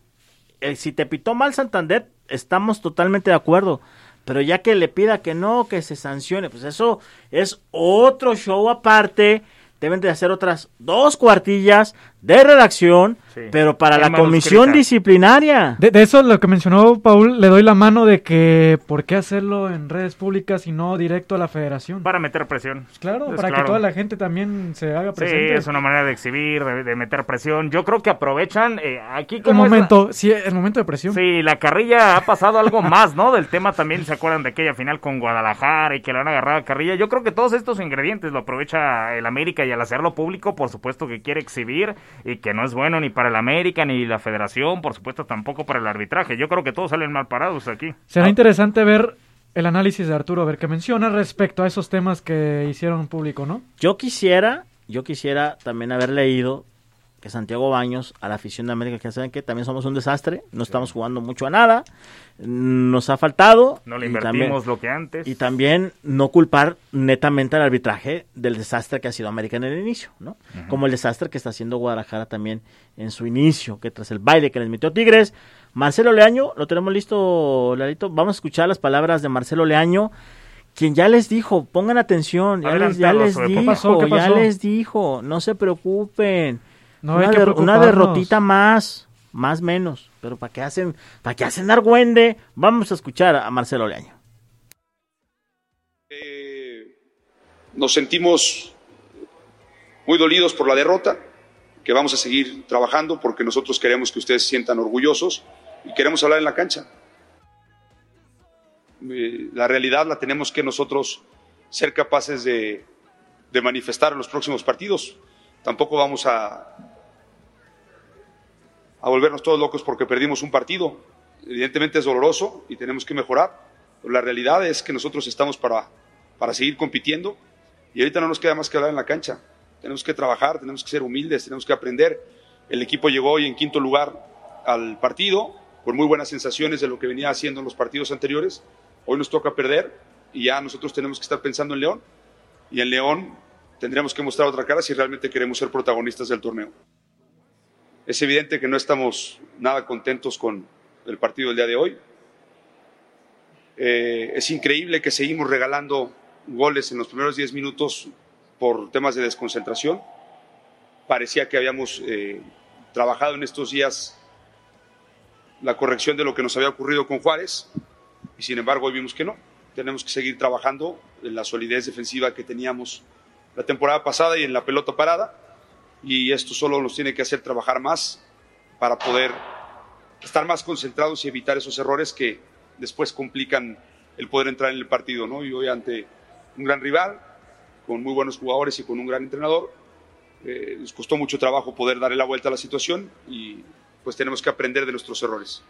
[SPEAKER 4] eh, si te pitó mal Santander, estamos totalmente de acuerdo. Pero ya que le pida que no, que se sancione, pues eso es otro show aparte. Deben de hacer otras dos cuartillas de redacción,
[SPEAKER 12] Sí.
[SPEAKER 4] pero para la comisión disciplinaria.
[SPEAKER 5] De, de eso lo que mencionó Paul, le doy la mano de que por qué hacerlo en redes públicas y no directo a la federación.
[SPEAKER 12] Para meter presión.
[SPEAKER 5] Claro,
[SPEAKER 12] Es
[SPEAKER 5] para
[SPEAKER 12] claro.
[SPEAKER 5] que toda la gente también se haga
[SPEAKER 12] Sí,
[SPEAKER 5] presente.
[SPEAKER 12] es una manera de exhibir, de, de meter presión. Yo creo que aprovechan eh, aquí
[SPEAKER 5] Un
[SPEAKER 12] como la-
[SPEAKER 5] momento, sí, el momento de presión.
[SPEAKER 12] Sí, la carrilla ha pasado algo más, ¿no? Del tema también se acuerdan de aquella final con Guadalajara y que la han agarrado a carrilla. Yo creo que todos estos ingredientes lo aprovecha el América y al hacerlo público, por supuesto que quiere exhibir y que no es bueno ni para el América ni la Federación, por supuesto tampoco para el arbitraje. Yo creo que todos salen mal parados aquí.
[SPEAKER 5] Será interesante ver el análisis de Arturo, a ver qué menciona respecto a esos temas que hicieron público, ¿no?
[SPEAKER 4] Yo quisiera, yo quisiera también haber leído que Santiago Baños a la afición de América, que saben que también somos un desastre, no estamos jugando mucho a nada, nos ha faltado.
[SPEAKER 12] No le invertimos
[SPEAKER 4] también-
[SPEAKER 12] lo que antes.
[SPEAKER 4] Y también no culpar netamente al arbitraje del desastre que ha sido América en el inicio, ¿no? Como el desastre que está haciendo Guadalajara también en su inicio, que tras el baile que les metió Tigres, Marcelo Leaño, lo tenemos listo, Lalito, vamos a escuchar las palabras de Marcelo Leaño, quien ya les dijo, pongan atención, ya les, ya les dijo,
[SPEAKER 12] ¿qué
[SPEAKER 5] pasó? ¿Qué
[SPEAKER 4] ya les dijo, no se preocupen,
[SPEAKER 5] No
[SPEAKER 4] una,
[SPEAKER 5] hay que
[SPEAKER 4] una derrotita más, más menos, pero para qué hacen, para qué hacen argüende, vamos a escuchar a Marcelo Leaño.
[SPEAKER 15] Nos sentimos muy dolidos por la derrota, que vamos a seguir trabajando porque nosotros queremos que ustedes se sientan orgullosos y queremos hablar en la cancha. Eh, La realidad la tenemos que nosotros ser capaces de, de manifestar en los próximos partidos. Tampoco vamos a, a volvernos todos locos porque perdimos un partido. Evidentemente es doloroso y tenemos que mejorar, pero la realidad es que nosotros estamos para, para seguir compitiendo y ahorita no nos queda más que hablar en la cancha. Tenemos que trabajar, tenemos que ser humildes, tenemos que aprender. El equipo llegó hoy en quinto lugar al partido, con muy buenas sensaciones de lo que venía haciendo en los partidos anteriores. Hoy nos toca perder y ya nosotros tenemos que estar pensando en León. Y en León tendremos que mostrar otra cara si realmente queremos ser protagonistas del torneo. Es evidente que no estamos nada contentos con el partido del día de hoy. Eh, es increíble que seguimos regalando goles en los primeros 10 minutos por temas de desconcentración. Parecía que habíamos eh, trabajado en estos días la corrección de lo que nos había ocurrido con Juárez y sin embargo hoy vimos que no. Tenemos que seguir trabajando en la solidez defensiva que teníamos la temporada pasada y en la pelota parada y esto solo nos tiene que hacer trabajar más para poder estar más concentrados y evitar esos errores que después complican el poder entrar en el partido, ¿no? Y hoy ante un gran rival, con muy buenos jugadores y con un gran entrenador, eh, nos costó mucho trabajo poder darle la vuelta a la situación y pues tenemos que aprender de nuestros errores.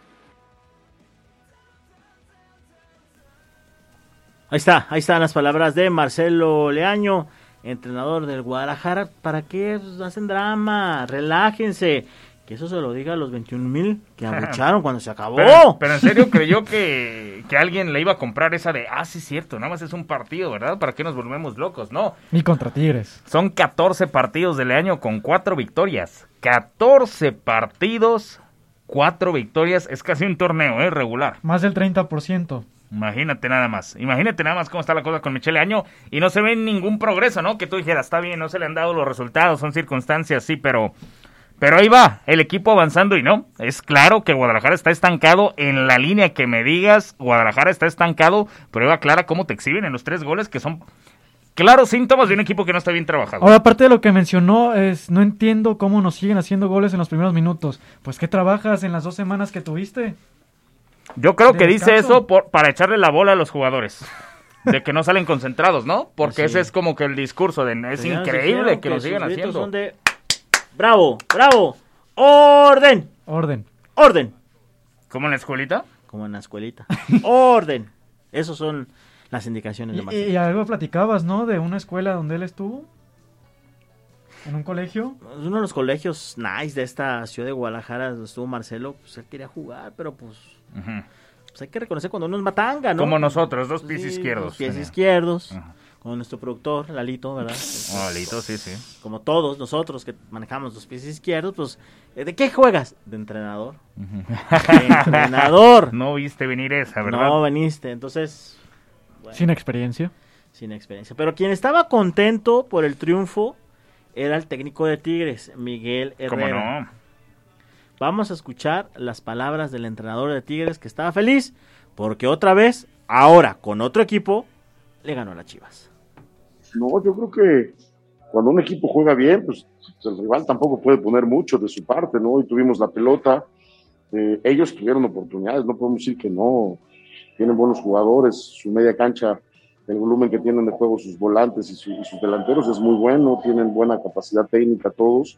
[SPEAKER 4] Ahí está, ahí están las palabras de Marcelo Leaño, entrenador del Guadalajara. ¿Para qué hacen drama? Relájense. Que eso se lo diga a los 21 mil que abucharon cuando se acabó.
[SPEAKER 12] Pero, pero en serio creyó que, que alguien le iba a comprar esa de, ah, sí es cierto, nada más es un partido, ¿verdad? ¿Para qué nos volvemos locos? No,
[SPEAKER 5] Ni contra Tigres.
[SPEAKER 12] son 14 partidos del año con 4 victorias. 14 partidos, 4 victorias, es casi un torneo, ¿eh? Regular.
[SPEAKER 5] Más del 30%.
[SPEAKER 12] Imagínate nada más, imagínate nada más cómo está la cosa con Michele Año y no se ve ningún progreso, ¿no? Que tú dijeras, está bien, no se le han dado los resultados, son circunstancias, sí, pero... Pero ahí va, el equipo avanzando y no, es claro que Guadalajara está estancado en la línea que me digas, Guadalajara está estancado, prueba clara cómo te exhiben en los tres goles que son claros síntomas de un equipo que no está bien trabajado.
[SPEAKER 5] Ahora, aparte de lo que mencionó, es no entiendo cómo nos siguen haciendo goles en los primeros minutos. Pues, ¿qué trabajas en las dos semanas que tuviste?
[SPEAKER 12] Yo creo que dice eso por, para echarle la bola a los jugadores. de que no salen concentrados, ¿no? Porque
[SPEAKER 4] Sí.
[SPEAKER 12] ese es como que el discurso de es increíble que
[SPEAKER 4] sus
[SPEAKER 12] sigan haciendo.
[SPEAKER 4] son de bravo, bravo, orden,
[SPEAKER 5] Orden.
[SPEAKER 4] orden.
[SPEAKER 12] ¿Como en la escuelita?
[SPEAKER 4] Como en la escuelita. orden. Esos son las indicaciones de
[SPEAKER 5] Y,
[SPEAKER 4] Marcelo.
[SPEAKER 5] y algo platicabas, ¿no? De una escuela donde él estuvo. En un colegio.
[SPEAKER 4] Uno de los colegios nice de esta ciudad de Guadalajara donde estuvo Marcelo, pues él quería jugar, pero pues, Pues hay que reconocer cuando uno es matanga, ¿no?
[SPEAKER 12] Como nosotros, dos pies
[SPEAKER 4] Sí,
[SPEAKER 12] izquierdos.
[SPEAKER 4] dos pies izquierdos. Con nuestro productor, Lalito, ¿verdad?
[SPEAKER 12] Oh, Lito, sí, sí.
[SPEAKER 4] Como todos nosotros que manejamos los pies izquierdos, pues, ¿de qué juegas? De entrenador. De entrenador.
[SPEAKER 12] No viste venir esa, ¿verdad?
[SPEAKER 4] No veniste, entonces, bueno,
[SPEAKER 5] Sin experiencia.
[SPEAKER 4] sin experiencia. Pero quien estaba contento por el triunfo era el técnico de Tigres, Miguel
[SPEAKER 12] ¿Cómo
[SPEAKER 4] Herrera.
[SPEAKER 12] no?
[SPEAKER 4] Vamos a escuchar las palabras del entrenador de Tigres que estaba feliz porque otra vez, ahora con otro equipo, le ganó a las Chivas.
[SPEAKER 16] No, yo creo que cuando un equipo juega bien, pues el rival tampoco puede poner mucho de su parte, ¿no? Hoy tuvimos la pelota, eh, ellos tuvieron oportunidades, no podemos decir que no, tienen buenos jugadores, su media cancha, el volumen que tienen de juego sus volantes y, y sus delanteros es muy bueno, tienen buena capacidad técnica todos,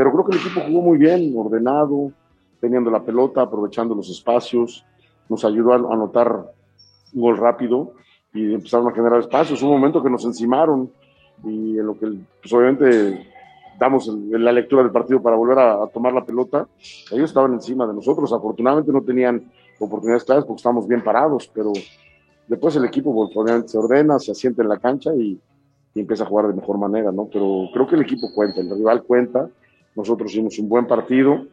[SPEAKER 16] pero creo que el equipo jugó muy bien, ordenado, teniendo la pelota, aprovechando los espacios, nos ayudó a anotar un gol rápido y empezaron a generar espacios. Hubo un momento que nos encimaron y en lo que pues, obviamente damos la lectura del partido para volver a, a tomar la pelota, ellos estaban encima de nosotros. Afortunadamente no tenían oportunidades claras porque estábamos bien parados, pero después el equipo se ordena, se asienta en la cancha y, y empieza a jugar de mejor manera, ¿no? Pero creo que el equipo cuenta, el rival cuenta. Nosotros hicimos un buen partido.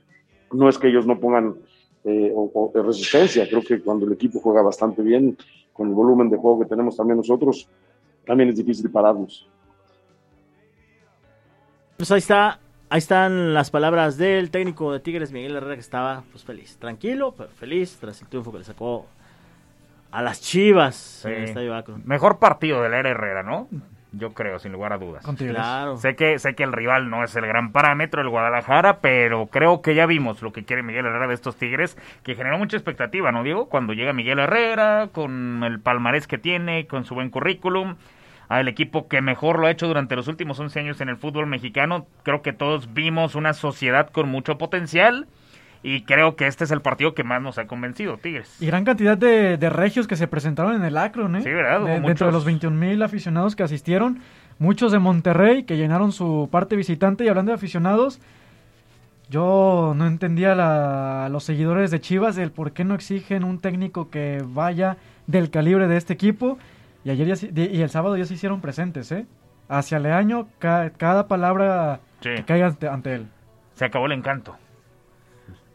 [SPEAKER 16] No es que ellos no pongan eh, o- o resistencia, creo que cuando el equipo juega bastante bien, con el volumen de juego que tenemos también nosotros, también es difícil pararnos.
[SPEAKER 4] Pues ahí está, ahí están las palabras del técnico de Tigres, Miguel Herrera, que estaba pues feliz, tranquilo, pero feliz tras el triunfo que le sacó a las Chivas
[SPEAKER 12] Sí.
[SPEAKER 4] en el.
[SPEAKER 12] Mejor partido de la era Herrera, ¿no? Yo creo, sin lugar a dudas.
[SPEAKER 4] Claro.
[SPEAKER 12] Sé que, sé que el rival no es el gran parámetro, el Guadalajara, pero creo que ya vimos lo que quiere Miguel Herrera de estos Tigres, que generó mucha expectativa, ¿no, Diego? Cuando llega Miguel Herrera, con el palmarés que tiene, con su buen currículum, al equipo que mejor lo ha hecho durante los últimos 11 años en el fútbol mexicano, creo que todos vimos una sociedad con mucho potencial y creo que este es el partido que más nos ha convencido, Tigres.
[SPEAKER 5] Y gran cantidad de, de regios que se presentaron en el Akron, ¿eh?
[SPEAKER 12] Sí, ¿verdad?
[SPEAKER 5] De- dentro de los 21 mil aficionados que asistieron, muchos de Monterrey que llenaron su parte visitante. Y hablando de aficionados, yo no entendía a los seguidores de Chivas el por qué no exigen un técnico que vaya del calibre de este equipo. Y ayer ya y el sábado ya se hicieron presentes, ¿eh? Hacia Leaño, ca- cada palabra
[SPEAKER 12] Sí.
[SPEAKER 5] que caiga ante, ante él.
[SPEAKER 12] Se acabó el encanto.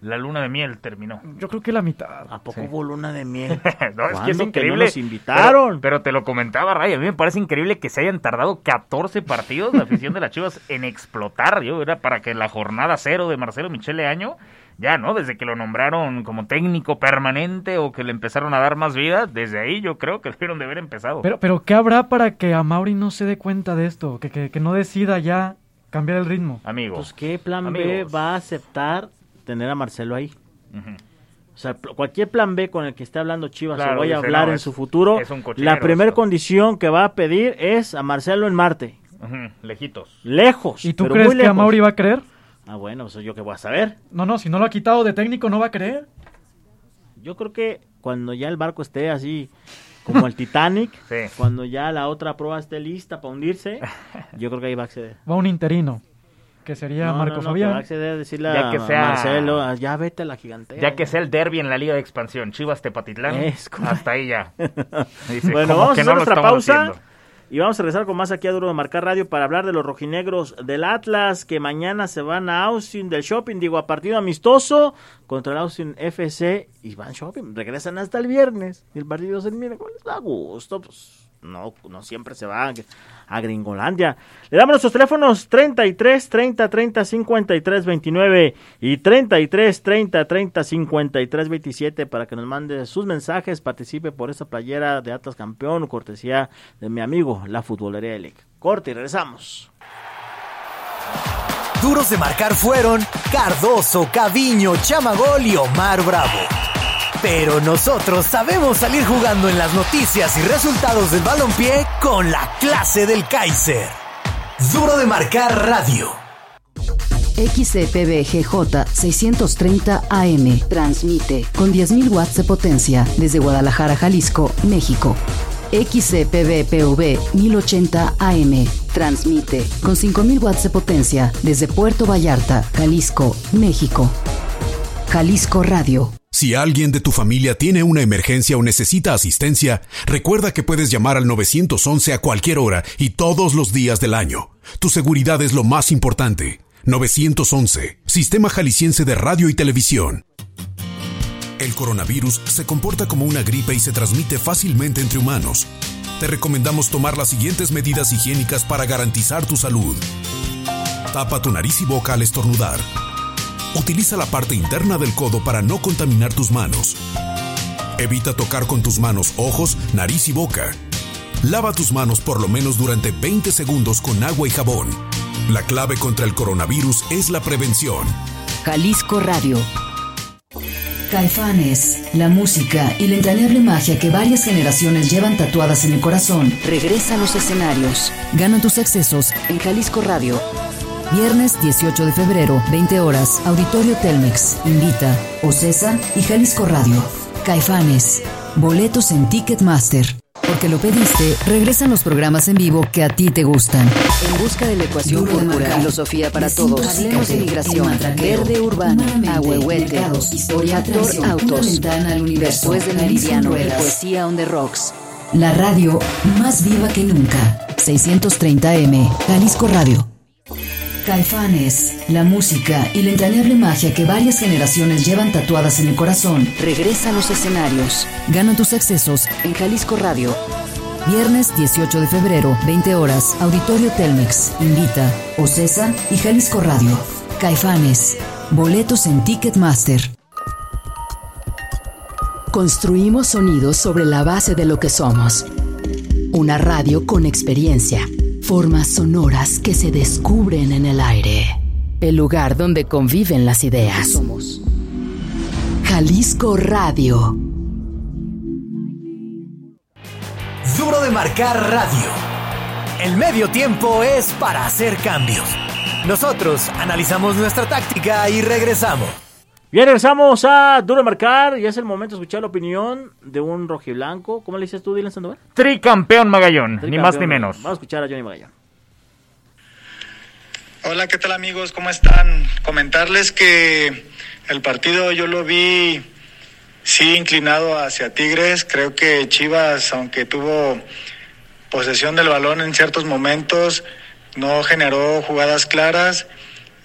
[SPEAKER 12] La luna de miel terminó.
[SPEAKER 5] Yo creo que la mitad.
[SPEAKER 4] ¿A poco hubo luna de miel?
[SPEAKER 12] no, es que es
[SPEAKER 4] ¿Cuándo
[SPEAKER 12] increíble.
[SPEAKER 4] no nos invitaron?
[SPEAKER 12] Pero, pero te lo comentaba, Ray. A mí me parece increíble que se hayan tardado 14 partidos la afición de las Chivas en explotar. Yo era para que la jornada cero de Marcelo Michele Año, ya, ¿no? Desde que lo nombraron como técnico permanente o que le empezaron a dar más vida, desde ahí yo creo que debieron de haber empezado.
[SPEAKER 5] Pero, pero ¿qué habrá para que a Mauri no se dé cuenta de esto? Que, que, que no decida ya cambiar el ritmo.
[SPEAKER 12] Amigo.
[SPEAKER 4] Pues qué plan B
[SPEAKER 12] Amigos.
[SPEAKER 4] va a aceptar tener a Marcelo ahí. O sea, cualquier plan B con el que esté hablando Chivas
[SPEAKER 12] Claro,
[SPEAKER 4] o vaya a hablar
[SPEAKER 12] no,
[SPEAKER 4] en
[SPEAKER 12] es-
[SPEAKER 4] su futuro,
[SPEAKER 12] es un cochinero
[SPEAKER 4] la primera condición que va a pedir es a Marcelo en Marte.
[SPEAKER 12] Lejitos.
[SPEAKER 4] Lejos.
[SPEAKER 5] ¿Y tú
[SPEAKER 4] pero
[SPEAKER 5] crees
[SPEAKER 4] muy
[SPEAKER 5] que a. Mauri va a creer?
[SPEAKER 4] Ah, bueno, eso yo que voy a saber.
[SPEAKER 5] No, no, si no lo ha quitado de técnico no va a creer.
[SPEAKER 4] Yo creo que cuando ya el barco esté así como el Titanic,
[SPEAKER 12] Sí.
[SPEAKER 4] cuando ya la otra prueba esté lista para hundirse, yo creo que ahí va a acceder.
[SPEAKER 5] Va un interino, que sería
[SPEAKER 4] No,
[SPEAKER 5] Marco
[SPEAKER 4] no, no, que
[SPEAKER 5] Fabián.
[SPEAKER 4] va a acceder a decirle
[SPEAKER 12] Ya
[SPEAKER 4] a
[SPEAKER 12] que sea-
[SPEAKER 4] Marcelo, ya vete a la gigantera.
[SPEAKER 12] Ya que sea el derby en la Liga de Expansión, Chivas Tepatitlán,
[SPEAKER 4] Es
[SPEAKER 12] hasta ahí ya. Dice,
[SPEAKER 4] bueno,
[SPEAKER 12] ¿cómo
[SPEAKER 4] vamos
[SPEAKER 12] que
[SPEAKER 4] a hacer nuestra pausa
[SPEAKER 12] haciendo?
[SPEAKER 4] y vamos a regresar con más aquí a Duro de Marcar Radio para hablar de los rojinegros del Atlas que mañana se van a Austin del Shopping, digo, a partido amistoso contra el Austin FC y van Shopping, regresan hasta el viernes y el partido se termina con les da gusto, pues no, no siempre se va a Gringolandia. Le damos nuestros teléfonos 33 30 30 53 29 y 33 30 30 53 27 para que nos mande sus mensajes, participe por esa playera de Atlas campeón, cortesía de mi amigo, la futbolería Elic. Corte y regresamos.
[SPEAKER 3] Duros de marcar fueron Cardoso, Caviño, Chamagol y Omar Bravo. Pero nosotros sabemos salir jugando en las noticias y resultados del balompié con la clase del Kaiser. Duro de marcar radio.
[SPEAKER 2] XCPBGJ 630 AM transmite con 10.000 watts de potencia desde Guadalajara, Jalisco, México. XCPBPV 1080 AM transmite con 5.000 watts de potencia desde Puerto Vallarta, Jalisco, México. Jalisco Radio.
[SPEAKER 17] Si alguien de tu familia tiene una emergencia o necesita asistencia, recuerda que puedes llamar al 911 a cualquier hora y todos los días del año. Tu seguridad es lo más importante. 911, Sistema Jalisciense de Radio y Televisión. El coronavirus se comporta como una gripe y se transmite fácilmente entre humanos. Te recomendamos tomar las siguientes medidas higiénicas para garantizar tu salud. Tapa tu nariz y boca al estornudar. Utiliza la parte interna del codo para no contaminar tus manos. Evita tocar con tus manos ojos, nariz y boca. Lava tus manos por lo menos durante 20 segundos con agua y jabón. La clave contra el coronavirus es la prevención.
[SPEAKER 2] Jalisco Radio. Caifanes, la música y la entrañable magia que varias generaciones llevan tatuadas en el corazón, regresa a los escenarios. Gana tus accesos en Jalisco Radio. Viernes 18 de febrero, 20 horas, Auditorio Telmex, Invita, Ocesa y Jalisco Radio. Caifanes, boletos en Ticketmaster. Porque lo pediste, regresan los programas en vivo que a ti te gustan. En busca de la ecuación púrpura, filosofía para todos, hablemos de migración, verde urbano, ahuehuete, factor autos, después del meridiano, poesía on the rocks. La radio más viva que nunca. 630M, Jalisco Radio. Caifanes, la música y la entrañable magia que varias generaciones llevan tatuadas en el corazón, regresa a los escenarios. Gana tus accesos en Jalisco Radio. Viernes 18 de febrero, 20 horas, Auditorio Telmex, Invita, Ocesa y Jalisco Radio. Caifanes, boletos en Ticketmaster. Construimos sonidos sobre la base de lo que somos. Una radio con experiencia formas sonoras que se descubren en el aire. El lugar donde conviven las ideas. Somos Jalisco Radio.
[SPEAKER 3] Duro de marcar radio. El medio tiempo es para hacer cambios. Nosotros analizamos nuestra táctica y regresamos.
[SPEAKER 4] Bien, regresamos a Duro Marcar y es el momento de escuchar la opinión de un rojiblanco. ¿Cómo le dices tú, Dylan Sandoval?
[SPEAKER 12] Tricampeón Magallón, ni más ni menos.
[SPEAKER 4] Vamos a escuchar a Johnny Magallón.
[SPEAKER 18] Hola, ¿qué tal amigos? ¿Cómo están? Comentarles que el partido yo lo vi sí inclinado hacia Tigres. Creo que Chivas, aunque tuvo posesión del balón en ciertos momentos, no generó jugadas claras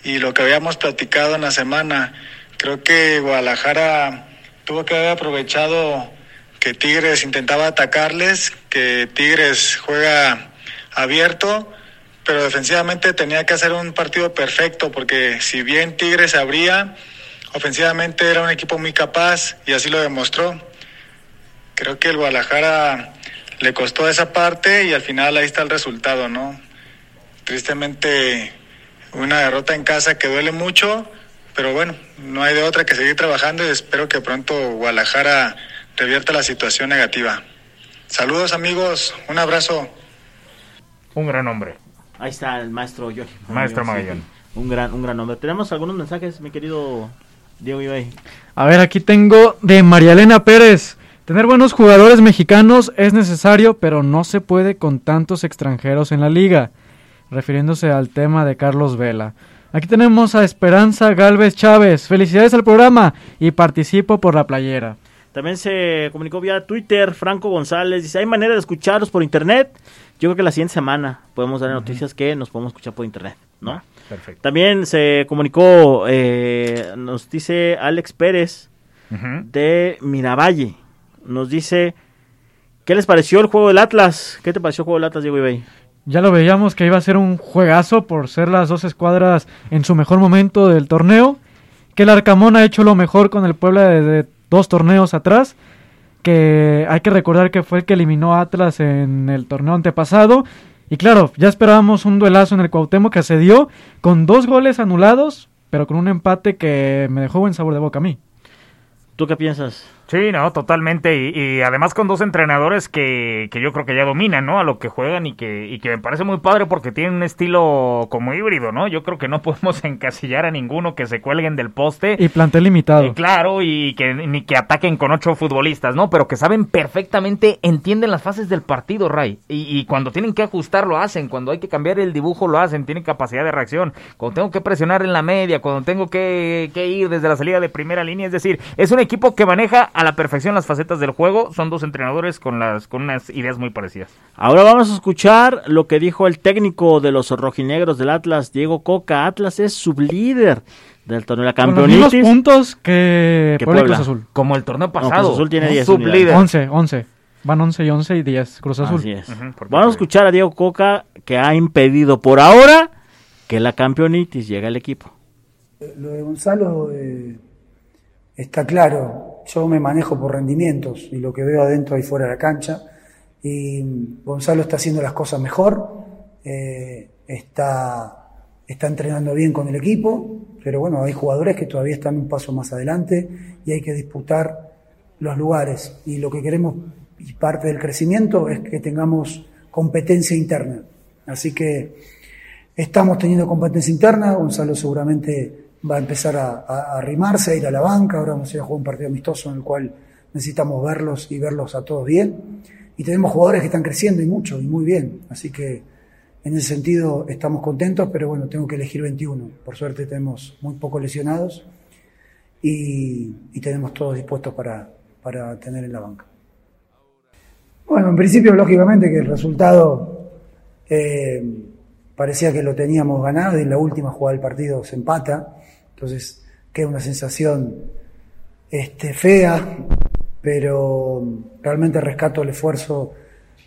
[SPEAKER 18] y lo que habíamos platicado en la semana Creo que Guadalajara tuvo que haber aprovechado que Tigres intentaba atacarles, que Tigres juega abierto, pero defensivamente tenía que hacer un partido perfecto, porque si bien Tigres abría, ofensivamente era un equipo muy capaz y así lo demostró. Creo que el Guadalajara le costó esa parte y al final ahí está el resultado, ¿no? Tristemente una derrota en casa que duele mucho, pero bueno, no hay de otra que seguir trabajando y espero que pronto Guadalajara revierta la situación negativa. Saludos amigos, un abrazo.
[SPEAKER 12] Un gran hombre.
[SPEAKER 4] Ahí está el maestro Johnny.
[SPEAKER 12] Maestro Magallón.
[SPEAKER 4] un gran, un gran hombre. Tenemos algunos mensajes, mi querido Diego Ibay.
[SPEAKER 5] A ver, aquí tengo de María Elena Pérez. Tener buenos jugadores mexicanos es necesario, pero no se puede con tantos extranjeros en la liga. Refiriéndose al tema de Carlos Vela. Aquí tenemos a Esperanza Galvez Chávez. Felicidades al programa y participo por la playera.
[SPEAKER 4] También se comunicó vía Twitter Franco González. Dice, ¿hay manera de escucharlos por internet? Yo creo que la siguiente semana podemos dar noticias que nos podemos escuchar por internet, ¿no?
[SPEAKER 12] Ah, perfecto.
[SPEAKER 4] También se comunicó, eh, nos dice Alex Pérez de Miravalle. Nos dice, ¿qué les pareció el juego del Atlas? ¿Qué te pareció el juego del Atlas, Diego Ibey?
[SPEAKER 5] Ya lo veíamos que iba a ser un juegazo por ser las dos escuadras en su mejor momento del torneo. Que el Arcamón ha hecho lo mejor con el Puebla desde dos torneos atrás. Que hay que recordar que fue el que eliminó a Atlas en el torneo antepasado. Y claro, ya esperábamos un duelazo en el Cuauhtémoc que se dio con dos goles anulados, pero con un empate que me dejó buen sabor de boca a mí.
[SPEAKER 4] ¿Tú qué piensas?
[SPEAKER 12] Sí, no, totalmente. Y, además con dos entrenadores que, que, yo creo que ya dominan, ¿no? A lo que juegan y que, y que me parece muy padre porque tienen un estilo como híbrido, ¿no? Yo creo que no podemos encasillar a ninguno que se cuelguen del poste.
[SPEAKER 5] Y plantel limitado.
[SPEAKER 12] Eh, claro, y que ni que ataquen con ocho futbolistas, ¿no? Pero que saben perfectamente, entienden las fases del partido, Ray. Y, y cuando tienen que ajustar, lo hacen. Cuando hay que cambiar el dibujo, lo hacen. Tienen capacidad de reacción. Cuando tengo que presionar en la media, cuando tengo que, que ir desde la salida de primera línea. Es decir, es un equipo que maneja a la perfección las facetas del juego. Son dos entrenadores con, las, con unas ideas muy parecidas.
[SPEAKER 4] Ahora vamos a escuchar lo que dijo el técnico de los rojinegros del Atlas, Diego Coca. Atlas es sublíder del torneo de la campeonitis.
[SPEAKER 5] Con los puntos que,
[SPEAKER 4] que Puebla. Cruz
[SPEAKER 12] Azul. Como el torneo pasado. Cruz
[SPEAKER 4] Azul tiene 10
[SPEAKER 5] sublíder. 11, 11. Van 11 y 11 y 10 Cruz Azul.
[SPEAKER 4] Así es. Uh -huh, Vamos a escuchar a Diego Coca que ha impedido por ahora que la campeonitis llegue al equipo.
[SPEAKER 19] Lo de Gonzalo eh, está claro, yo me manejo por rendimientos y lo que veo adentro y fuera de la cancha. Y Gonzalo está haciendo las cosas mejor, eh, está, está entrenando bien con el equipo, pero bueno, hay jugadores que todavía están un paso más adelante y hay que disputar los lugares. Y lo que queremos, y parte del crecimiento, es que tengamos competencia interna. Así que estamos teniendo competencia interna, Gonzalo seguramente va a empezar a, a, arrimarse, a ir a la banca, ahora vamos a ir a jugar un partido amistoso en el cual necesitamos verlos y verlos a todos bien. Y tenemos jugadores que están creciendo y mucho, y muy bien. Así que en ese sentido estamos contentos, pero bueno, tengo que elegir 21. Por suerte tenemos muy pocos lesionados y, y tenemos todos dispuestos para, para tener en la banca. Bueno, en principio, lógicamente que el resultado eh, parecía que lo teníamos ganado y en la última jugada del partido se empata. Entonces queda una sensación este, fea, pero realmente rescato el esfuerzo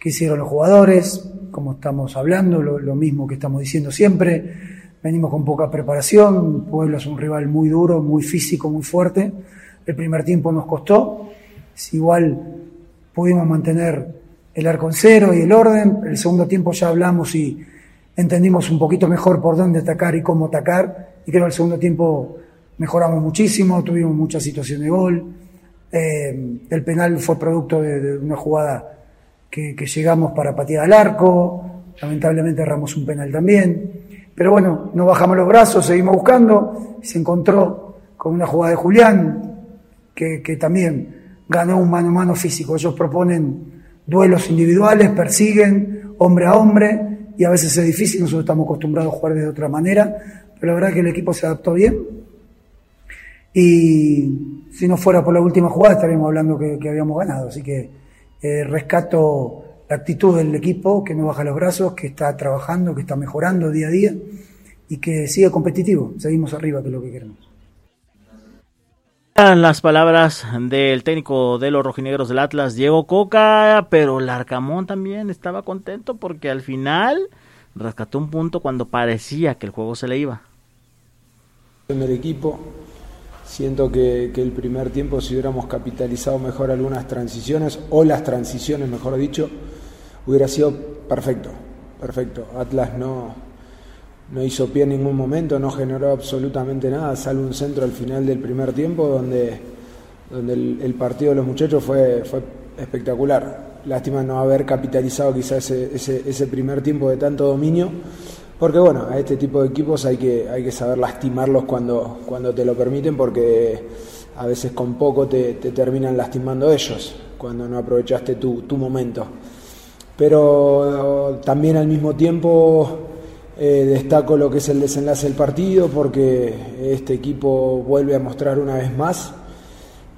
[SPEAKER 19] que hicieron los jugadores, como estamos hablando, lo, mismo que estamos diciendo siempre. Venimos con poca preparación, Puebla es un rival muy duro, muy físico, muy fuerte. El primer tiempo nos costó, si igual pudimos mantener el arco y el orden. El segundo tiempo ya hablamos y entendimos un poquito mejor por dónde atacar y cómo atacar. Y creo que el segundo tiempo mejoramos muchísimo, tuvimos muchas situaciones de gol. Eh, el penal fue producto de, una jugada que, llegamos para patear al arco. Lamentablemente erramos un penal también. Pero bueno, no bajamos los brazos, seguimos buscando. Se encontró con una jugada de Julián, que, que también ganó un mano a mano físico. Ellos proponen duelos individuales, persiguen hombre a hombre y a veces es difícil, nosotros estamos acostumbrados a jugar de otra manera, pero la verdad es que el equipo se adaptó bien. Y si no fuera por la última jugada estaríamos hablando que, habíamos ganado. Así que eh, rescato la actitud del equipo, que no baja los brazos, que está trabajando, que está mejorando día a día y que sigue competitivo. Seguimos arriba, que es lo que queremos.
[SPEAKER 4] Las palabras del técnico de los rojinegros del Atlas, Diego Coca, pero Larcamón también estaba contento porque al final rescató un punto cuando parecía que el juego se le iba.
[SPEAKER 20] El equipo, siento que, que el primer tiempo si hubiéramos capitalizado mejor algunas transiciones, o las transiciones mejor dicho, hubiera sido perfecto, perfecto. Atlas no, no hizo pie en ningún momento, no generó absolutamente nada, salvo un centro al final del primer tiempo donde, donde el, el partido de los muchachos fue, fue espectacular. Lástima no haber capitalizado quizás ese, ese, ese, primer tiempo de tanto dominio, porque bueno, a este tipo de equipos hay que, hay que saber lastimarlos cuando, cuando te lo permiten, porque a veces con poco te, te terminan lastimando ellos, cuando no aprovechaste tu, tu momento. Pero también al mismo tiempo eh, destaco lo que es el desenlace del partido porque este equipo vuelve a mostrar una vez más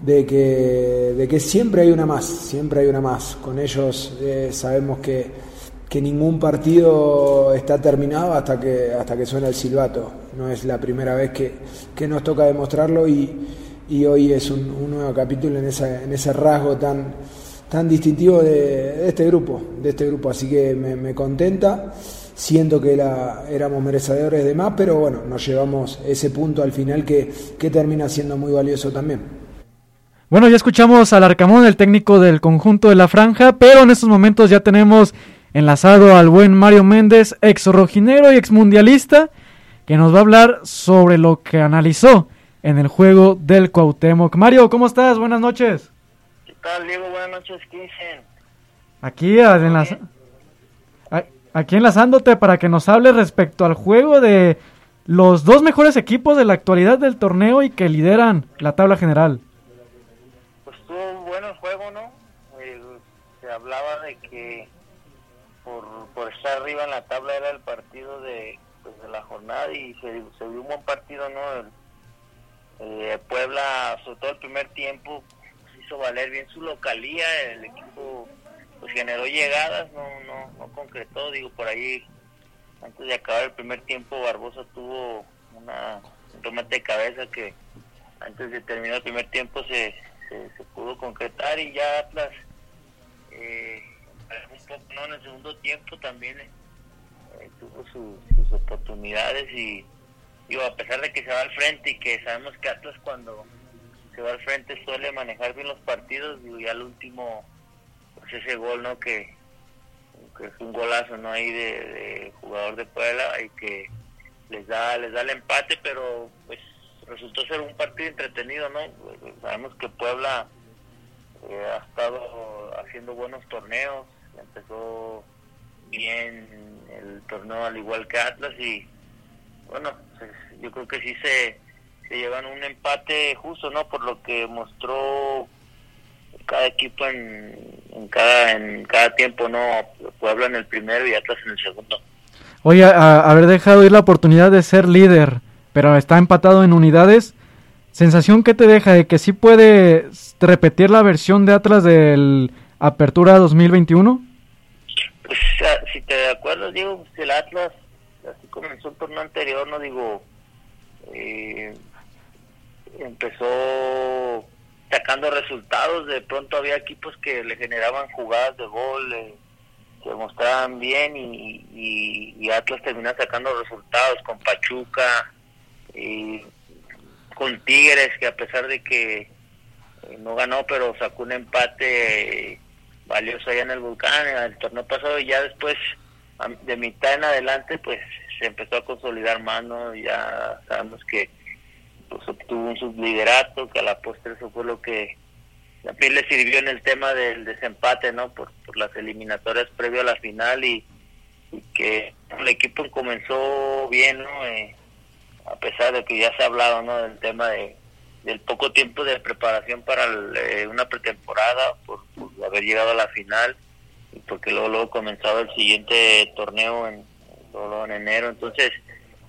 [SPEAKER 20] de que, de que siempre hay una más, siempre hay una más. Con ellos eh, sabemos que, que, ningún partido está terminado hasta que, hasta que suena el silbato. No es la primera vez que, que nos toca demostrarlo y, y hoy es un, nuevo capítulo en, en ese rasgo tan, tan distintivo de, este grupo, de este grupo. Así que me, contenta siento que la, éramos merecedores de más, pero bueno, nos llevamos ese punto al final que, que termina siendo muy valioso también.
[SPEAKER 5] Bueno, ya escuchamos al Arcamón, el técnico del conjunto de la franja, pero en estos momentos ya tenemos enlazado al buen Mario Méndez, ex rojinero y ex mundialista, que nos va a hablar sobre lo que analizó en el juego del Cuauhtémoc. Mario, ¿cómo estás? Buenas noches.
[SPEAKER 21] tal, Diego? Buenas noches, ¿qué dicen?
[SPEAKER 5] Aquí, enlaza... aquí enlazándote para que nos hables respecto al juego de los dos mejores equipos de la actualidad del torneo y que lideran la tabla general.
[SPEAKER 21] Pues tuvo un buen juego, ¿no? se hablaba de que por, estar arriba en la tabla era el partido de, pues, de la jornada y se, se vio un buen partido, ¿no? Eh, Puebla, sobre todo el primer tiempo, hizo valer bien su localía, el equipo pues generó llegadas, no, no, no concretó, digo, por ahí antes de acabar el primer tiempo Barbosa tuvo una, un remate de cabeza que antes de terminar el primer tiempo se, se, pudo concretar y ya Atlas eh, un poco no en el segundo tiempo también eh, tuvo sus oportunidades y digo a pesar de que se va al frente y que sabemos que Atlas cuando se va al frente suele manejar bien los partidos ya al último pues ese gol no que que es un golazo no ahí de, jugador de Puebla y que les da les da el empate pero pues resultó ser un partido entretenido no sabemos que Puebla eh, ha estado haciendo buenos torneos empezó bien el torneo al igual que Atlas y bueno pues, yo creo que sí se, se llevan un empate justo no por lo que mostró cada equipo en, en, cada en cada tiempo, ¿no? Puebla en el primero y Atlas en el segundo.
[SPEAKER 5] Oye, haber dejado ir la oportunidad de ser líder, pero está empatado en unidades. ¿Sensación que te deja de que sí puede repetir la versión de Atlas del Apertura 2021?
[SPEAKER 21] Pues si te acuerdas, digo, pues, el Atlas así comenzó el torneo anterior, no digo, eh, empezó sacando resultados. De pronto había equipos que le generaban jugadas de gol, eh, que mostraban bien y, y, Atlas termina sacando resultados con Pachuca y con Tigres, que a pesar de que eh, no ganó, pero sacó un empate valioso allá en el Volcán, en el torneo pasado y ya después, de mitad en adelante, pues se empezó a consolidar más, ¿no? Ya sabemos que pues obtuvo un subliderato, que a la postre eso fue lo que también le sirvió en el tema del desempate, ¿no? Por, las eliminatorias previo a la final y, que el equipo comenzó bien, ¿no? Eh, a pesar de que ya se ha hablado, ¿no? Del tema de del poco tiempo de preparación para eh, una pretemporada por, haber llegado a la final y porque luego luego comenzado el siguiente torneo en en enero entonces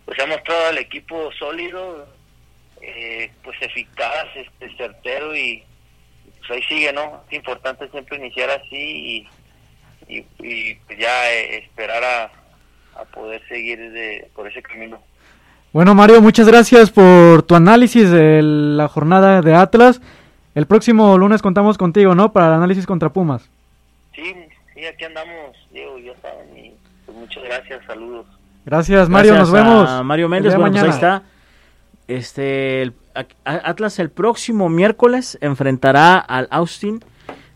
[SPEAKER 21] pues ha mostrado el equipo sólido eh, pues eficaz, este, certero y pues ahí sigue, ¿no? Es importante siempre iniciar así y, y, pues ya eh, esperar a, a, poder seguir de, por ese camino.
[SPEAKER 5] Bueno, Mario, muchas gracias por tu análisis de la jornada de Atlas. El próximo lunes contamos contigo, ¿no? Para el análisis contra Pumas.
[SPEAKER 21] Sí, sí, aquí andamos, Diego, ya saben, y pues muchas gracias, saludos.
[SPEAKER 5] Gracias, Mario, nos vemos.
[SPEAKER 4] Mario Méndez, bueno, pues ahí está este Atlas el próximo miércoles enfrentará al Austin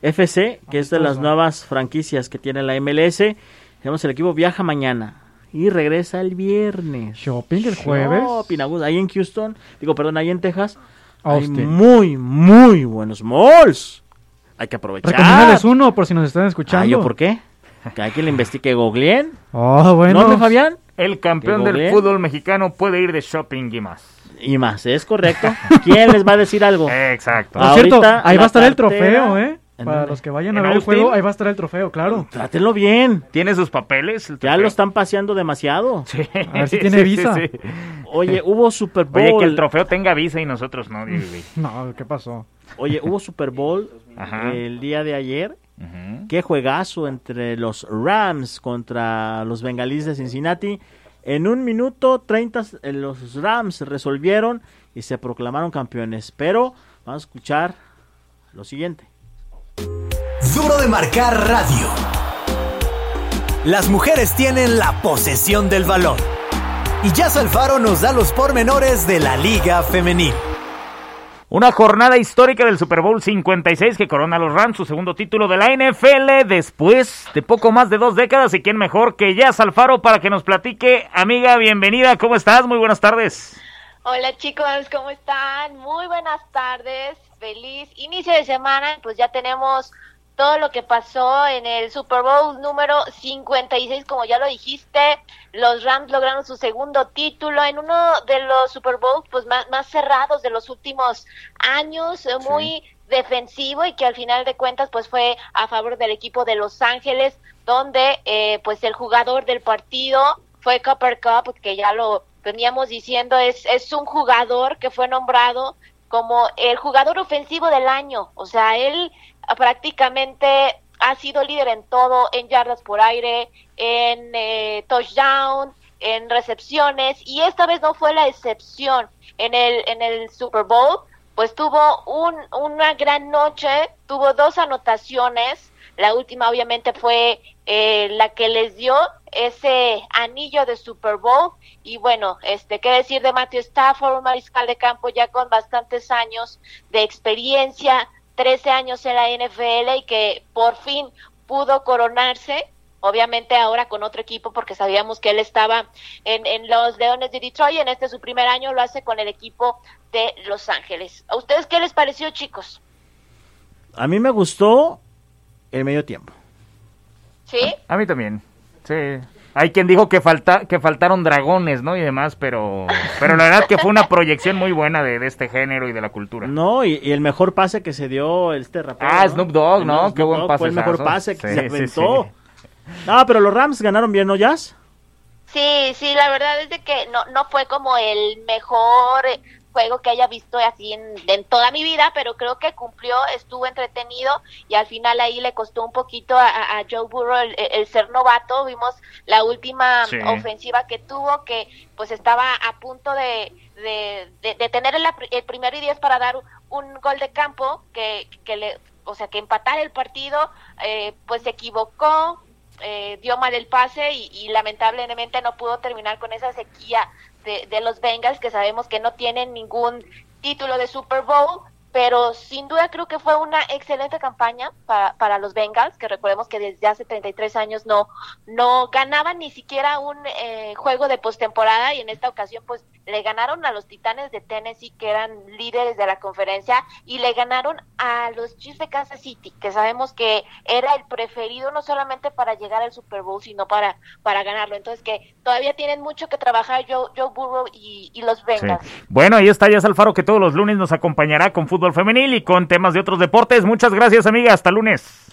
[SPEAKER 4] FC, que es de las nuevas franquicias que tiene la MLS. Tenemos el equipo viaja mañana y regresa el viernes.
[SPEAKER 5] Shopping el jueves.
[SPEAKER 4] Shopping, ahí en Houston, digo, perdón, ahí en Texas. Hay muy, muy buenos malls. Hay que aprovechar.
[SPEAKER 5] Recomiéndales uno por si nos están escuchando.
[SPEAKER 4] ¿yo por qué? Que hay que le investigue Googleen.
[SPEAKER 5] Oh, bueno.
[SPEAKER 4] ¿No, Fabián?
[SPEAKER 12] El campeón del fútbol mexicano puede ir de shopping y más
[SPEAKER 4] y más, es correcto. ¿Quién les va a decir algo?
[SPEAKER 12] Exacto.
[SPEAKER 5] Cierto, ahí va a estar el trofeo, ¿eh? Para los que vayan a ver el juego, ahí va a estar el trofeo, claro.
[SPEAKER 4] Trátenlo bien.
[SPEAKER 12] ¿Tiene sus papeles?
[SPEAKER 4] Ya lo están paseando demasiado.
[SPEAKER 5] Sí. A ver si tiene visa.
[SPEAKER 4] Oye, hubo Super Bowl.
[SPEAKER 12] Oye, que el trofeo tenga visa y nosotros no.
[SPEAKER 5] no, ¿qué pasó?
[SPEAKER 4] Oye, hubo Super Bowl el día de ayer. Qué juegazo entre los Rams contra los Bengalíes de Cincinnati. En un minuto 30 eh, los Rams resolvieron y se proclamaron campeones. Pero vamos a escuchar lo siguiente.
[SPEAKER 3] Duro de marcar radio. Las mujeres tienen la posesión del balón. Y Jazz Alfaro nos da los pormenores de la Liga Femenil.
[SPEAKER 12] Una jornada histórica del Super Bowl 56 que corona a los Rams su segundo título de la NFL después de poco más de dos décadas. ¿Y quién mejor que Jazz Alfaro para que nos platique? Amiga, bienvenida. ¿Cómo estás? Muy buenas tardes.
[SPEAKER 22] Hola chicos, ¿cómo están? Muy buenas tardes.
[SPEAKER 23] Feliz inicio de semana, pues ya tenemos todo lo que pasó en el Super Bowl número 56, como ya lo dijiste, los Rams lograron su segundo título en uno de los Super Bowls pues más, más cerrados de los últimos años, eh, muy defensivo y que al final de cuentas pues fue a favor del equipo de Los Ángeles, donde eh, pues el jugador del partido fue Copper Cup, que ya lo veníamos diciendo, es, es un jugador que fue nombrado como el jugador ofensivo del año, o sea, él prácticamente ha sido líder en todo, en yardas por aire, en eh, touchdown, en recepciones, y esta vez no fue la excepción. En el, en el Super Bowl, pues tuvo un, una gran noche, tuvo dos anotaciones, la última obviamente fue eh, la que les dio ese anillo de Super Bowl y bueno, este qué decir de Matthew Stafford, un mariscal de campo ya con bastantes años de experiencia, 13 años en la NFL y que por fin pudo coronarse, obviamente ahora con otro equipo porque sabíamos que él estaba en, en los Leones de Detroit en este su primer año lo hace con el equipo de Los Ángeles. ¿A ustedes qué les pareció, chicos?
[SPEAKER 4] A mí me gustó el medio tiempo.
[SPEAKER 23] ¿Sí?
[SPEAKER 12] A mí también. Sí. Hay quien dijo que falta que faltaron dragones, ¿no? Y demás, pero pero la verdad que fue una proyección muy buena de, de este género y de la cultura.
[SPEAKER 4] No, y, y el mejor pase que se dio este rapero.
[SPEAKER 12] Ah,
[SPEAKER 4] ¿no?
[SPEAKER 12] Snoop Dogg, ¿no?
[SPEAKER 4] Snoop
[SPEAKER 12] Qué buen
[SPEAKER 4] Dogg Fue el mejor pase que
[SPEAKER 12] Sí,
[SPEAKER 4] se
[SPEAKER 12] sí,
[SPEAKER 4] aventó.
[SPEAKER 12] sí.
[SPEAKER 4] No, pero los Rams ganaron bien, ¿no, Jazz?
[SPEAKER 23] Sí, sí, la verdad es de que no, no fue como el mejor eh, juego que haya visto así en, en toda mi vida, pero creo que cumplió, estuvo entretenido y al final ahí le costó un poquito a, Joe Burrow el, el ser novato. Vimos la última
[SPEAKER 22] Sí.
[SPEAKER 23] ofensiva que tuvo, que pues estaba a punto de, de, de- de tener el, el primero y diez para dar un gol de campo que, que le, o sea, que empatar el partido, eh, pues se equivocó, eh, dio mal el pase y, y lamentablemente no pudo terminar con esa sequía de, los Bengals que sabemos que no tienen ningún título de Super Bowl pero sin duda creo que fue una excelente campaña para, para los Bengals, que recordemos que desde hace 33 años no, no ganaban ni siquiera un eh, juego de postemporada y en esta ocasión pues le ganaron a los Titanes de Tennessee, que eran líderes de la conferencia, y le ganaron a los Chiefs de Kansas City, que sabemos que era el preferido no solamente para llegar al Super Bowl, sino para, para ganarlo. Entonces que todavía tienen mucho que trabajar Joe, Joe Burrow y, y los
[SPEAKER 12] Sí.
[SPEAKER 23] Bengals.
[SPEAKER 12] Bueno, ahí está Jazz Alfaro que todos los lunes nos acompañará con fútbol femenil y con temas de otros deportes. Muchas gracias, amiga. Hasta lunes.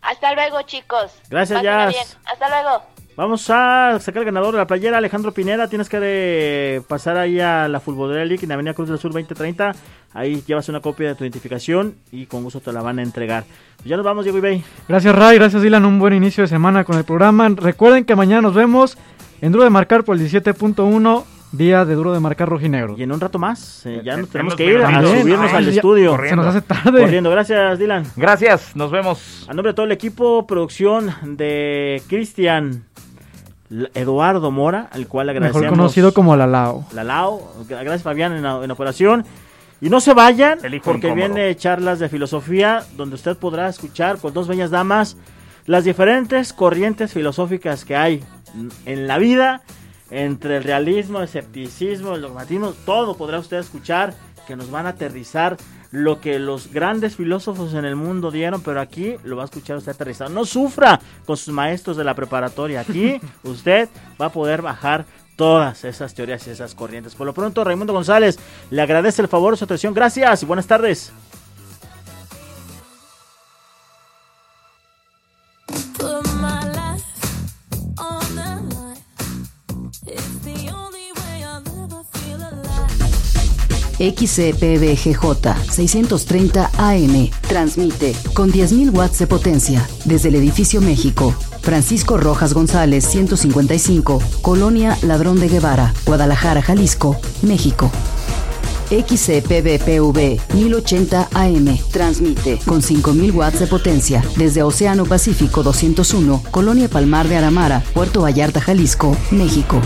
[SPEAKER 23] Hasta luego, chicos.
[SPEAKER 4] Gracias,
[SPEAKER 23] bien. Hasta luego.
[SPEAKER 4] Vamos a sacar el ganador de la playera, Alejandro Pineda. Tienes que pasar ahí a la Futbolera League en Avenida Cruz del Sur 2030. Ahí llevas una copia de tu identificación y con gusto te la van a entregar. Ya nos vamos, Diego Ibey.
[SPEAKER 5] Gracias Ray, gracias Dylan, un buen inicio de semana con el programa. Recuerden que mañana nos vemos en Duro de Marcar por el 17.1, día de Duro de Marcar rojinegro.
[SPEAKER 4] Y en un rato más, eh, ya nos tenemos que ir a subirnos al estudio.
[SPEAKER 12] corriendo. Se nos hace
[SPEAKER 5] tarde.
[SPEAKER 4] Corriendo, gracias Dylan.
[SPEAKER 12] Gracias, nos vemos.
[SPEAKER 4] A nombre de todo el equipo, producción de Cristian Eduardo Mora, al cual agradecemos.
[SPEAKER 5] Mejor conocido como la Lao.
[SPEAKER 4] La Lao, gracias Fabián en, operación. Y no se vayan, porque
[SPEAKER 12] incómodo.
[SPEAKER 4] viene charlas de filosofía, donde usted podrá escuchar con dos bellas damas las diferentes corrientes filosóficas que hay en la vida, entre el realismo, el escepticismo, el dogmatismo, todo podrá usted escuchar, que nos van a aterrizar lo que los grandes filósofos en el mundo dieron, pero aquí lo va a escuchar usted aterrizado. No sufra con sus maestros de la preparatoria. Aquí usted va a poder bajar todas esas teorías y esas corrientes. Por lo pronto, Raimundo González le agradece el favor de su atención. Gracias y buenas tardes.
[SPEAKER 2] XCPBGJ 630 AM transmite con 10.000 watts de potencia desde el edificio México. Francisco Rojas González 155, Colonia Ladrón de Guevara, Guadalajara, Jalisco, México. XCPBPV 1080 AM transmite con 5000 watts de potencia desde Océano Pacífico 201, Colonia Palmar de Aramara, Puerto Vallarta, Jalisco, México.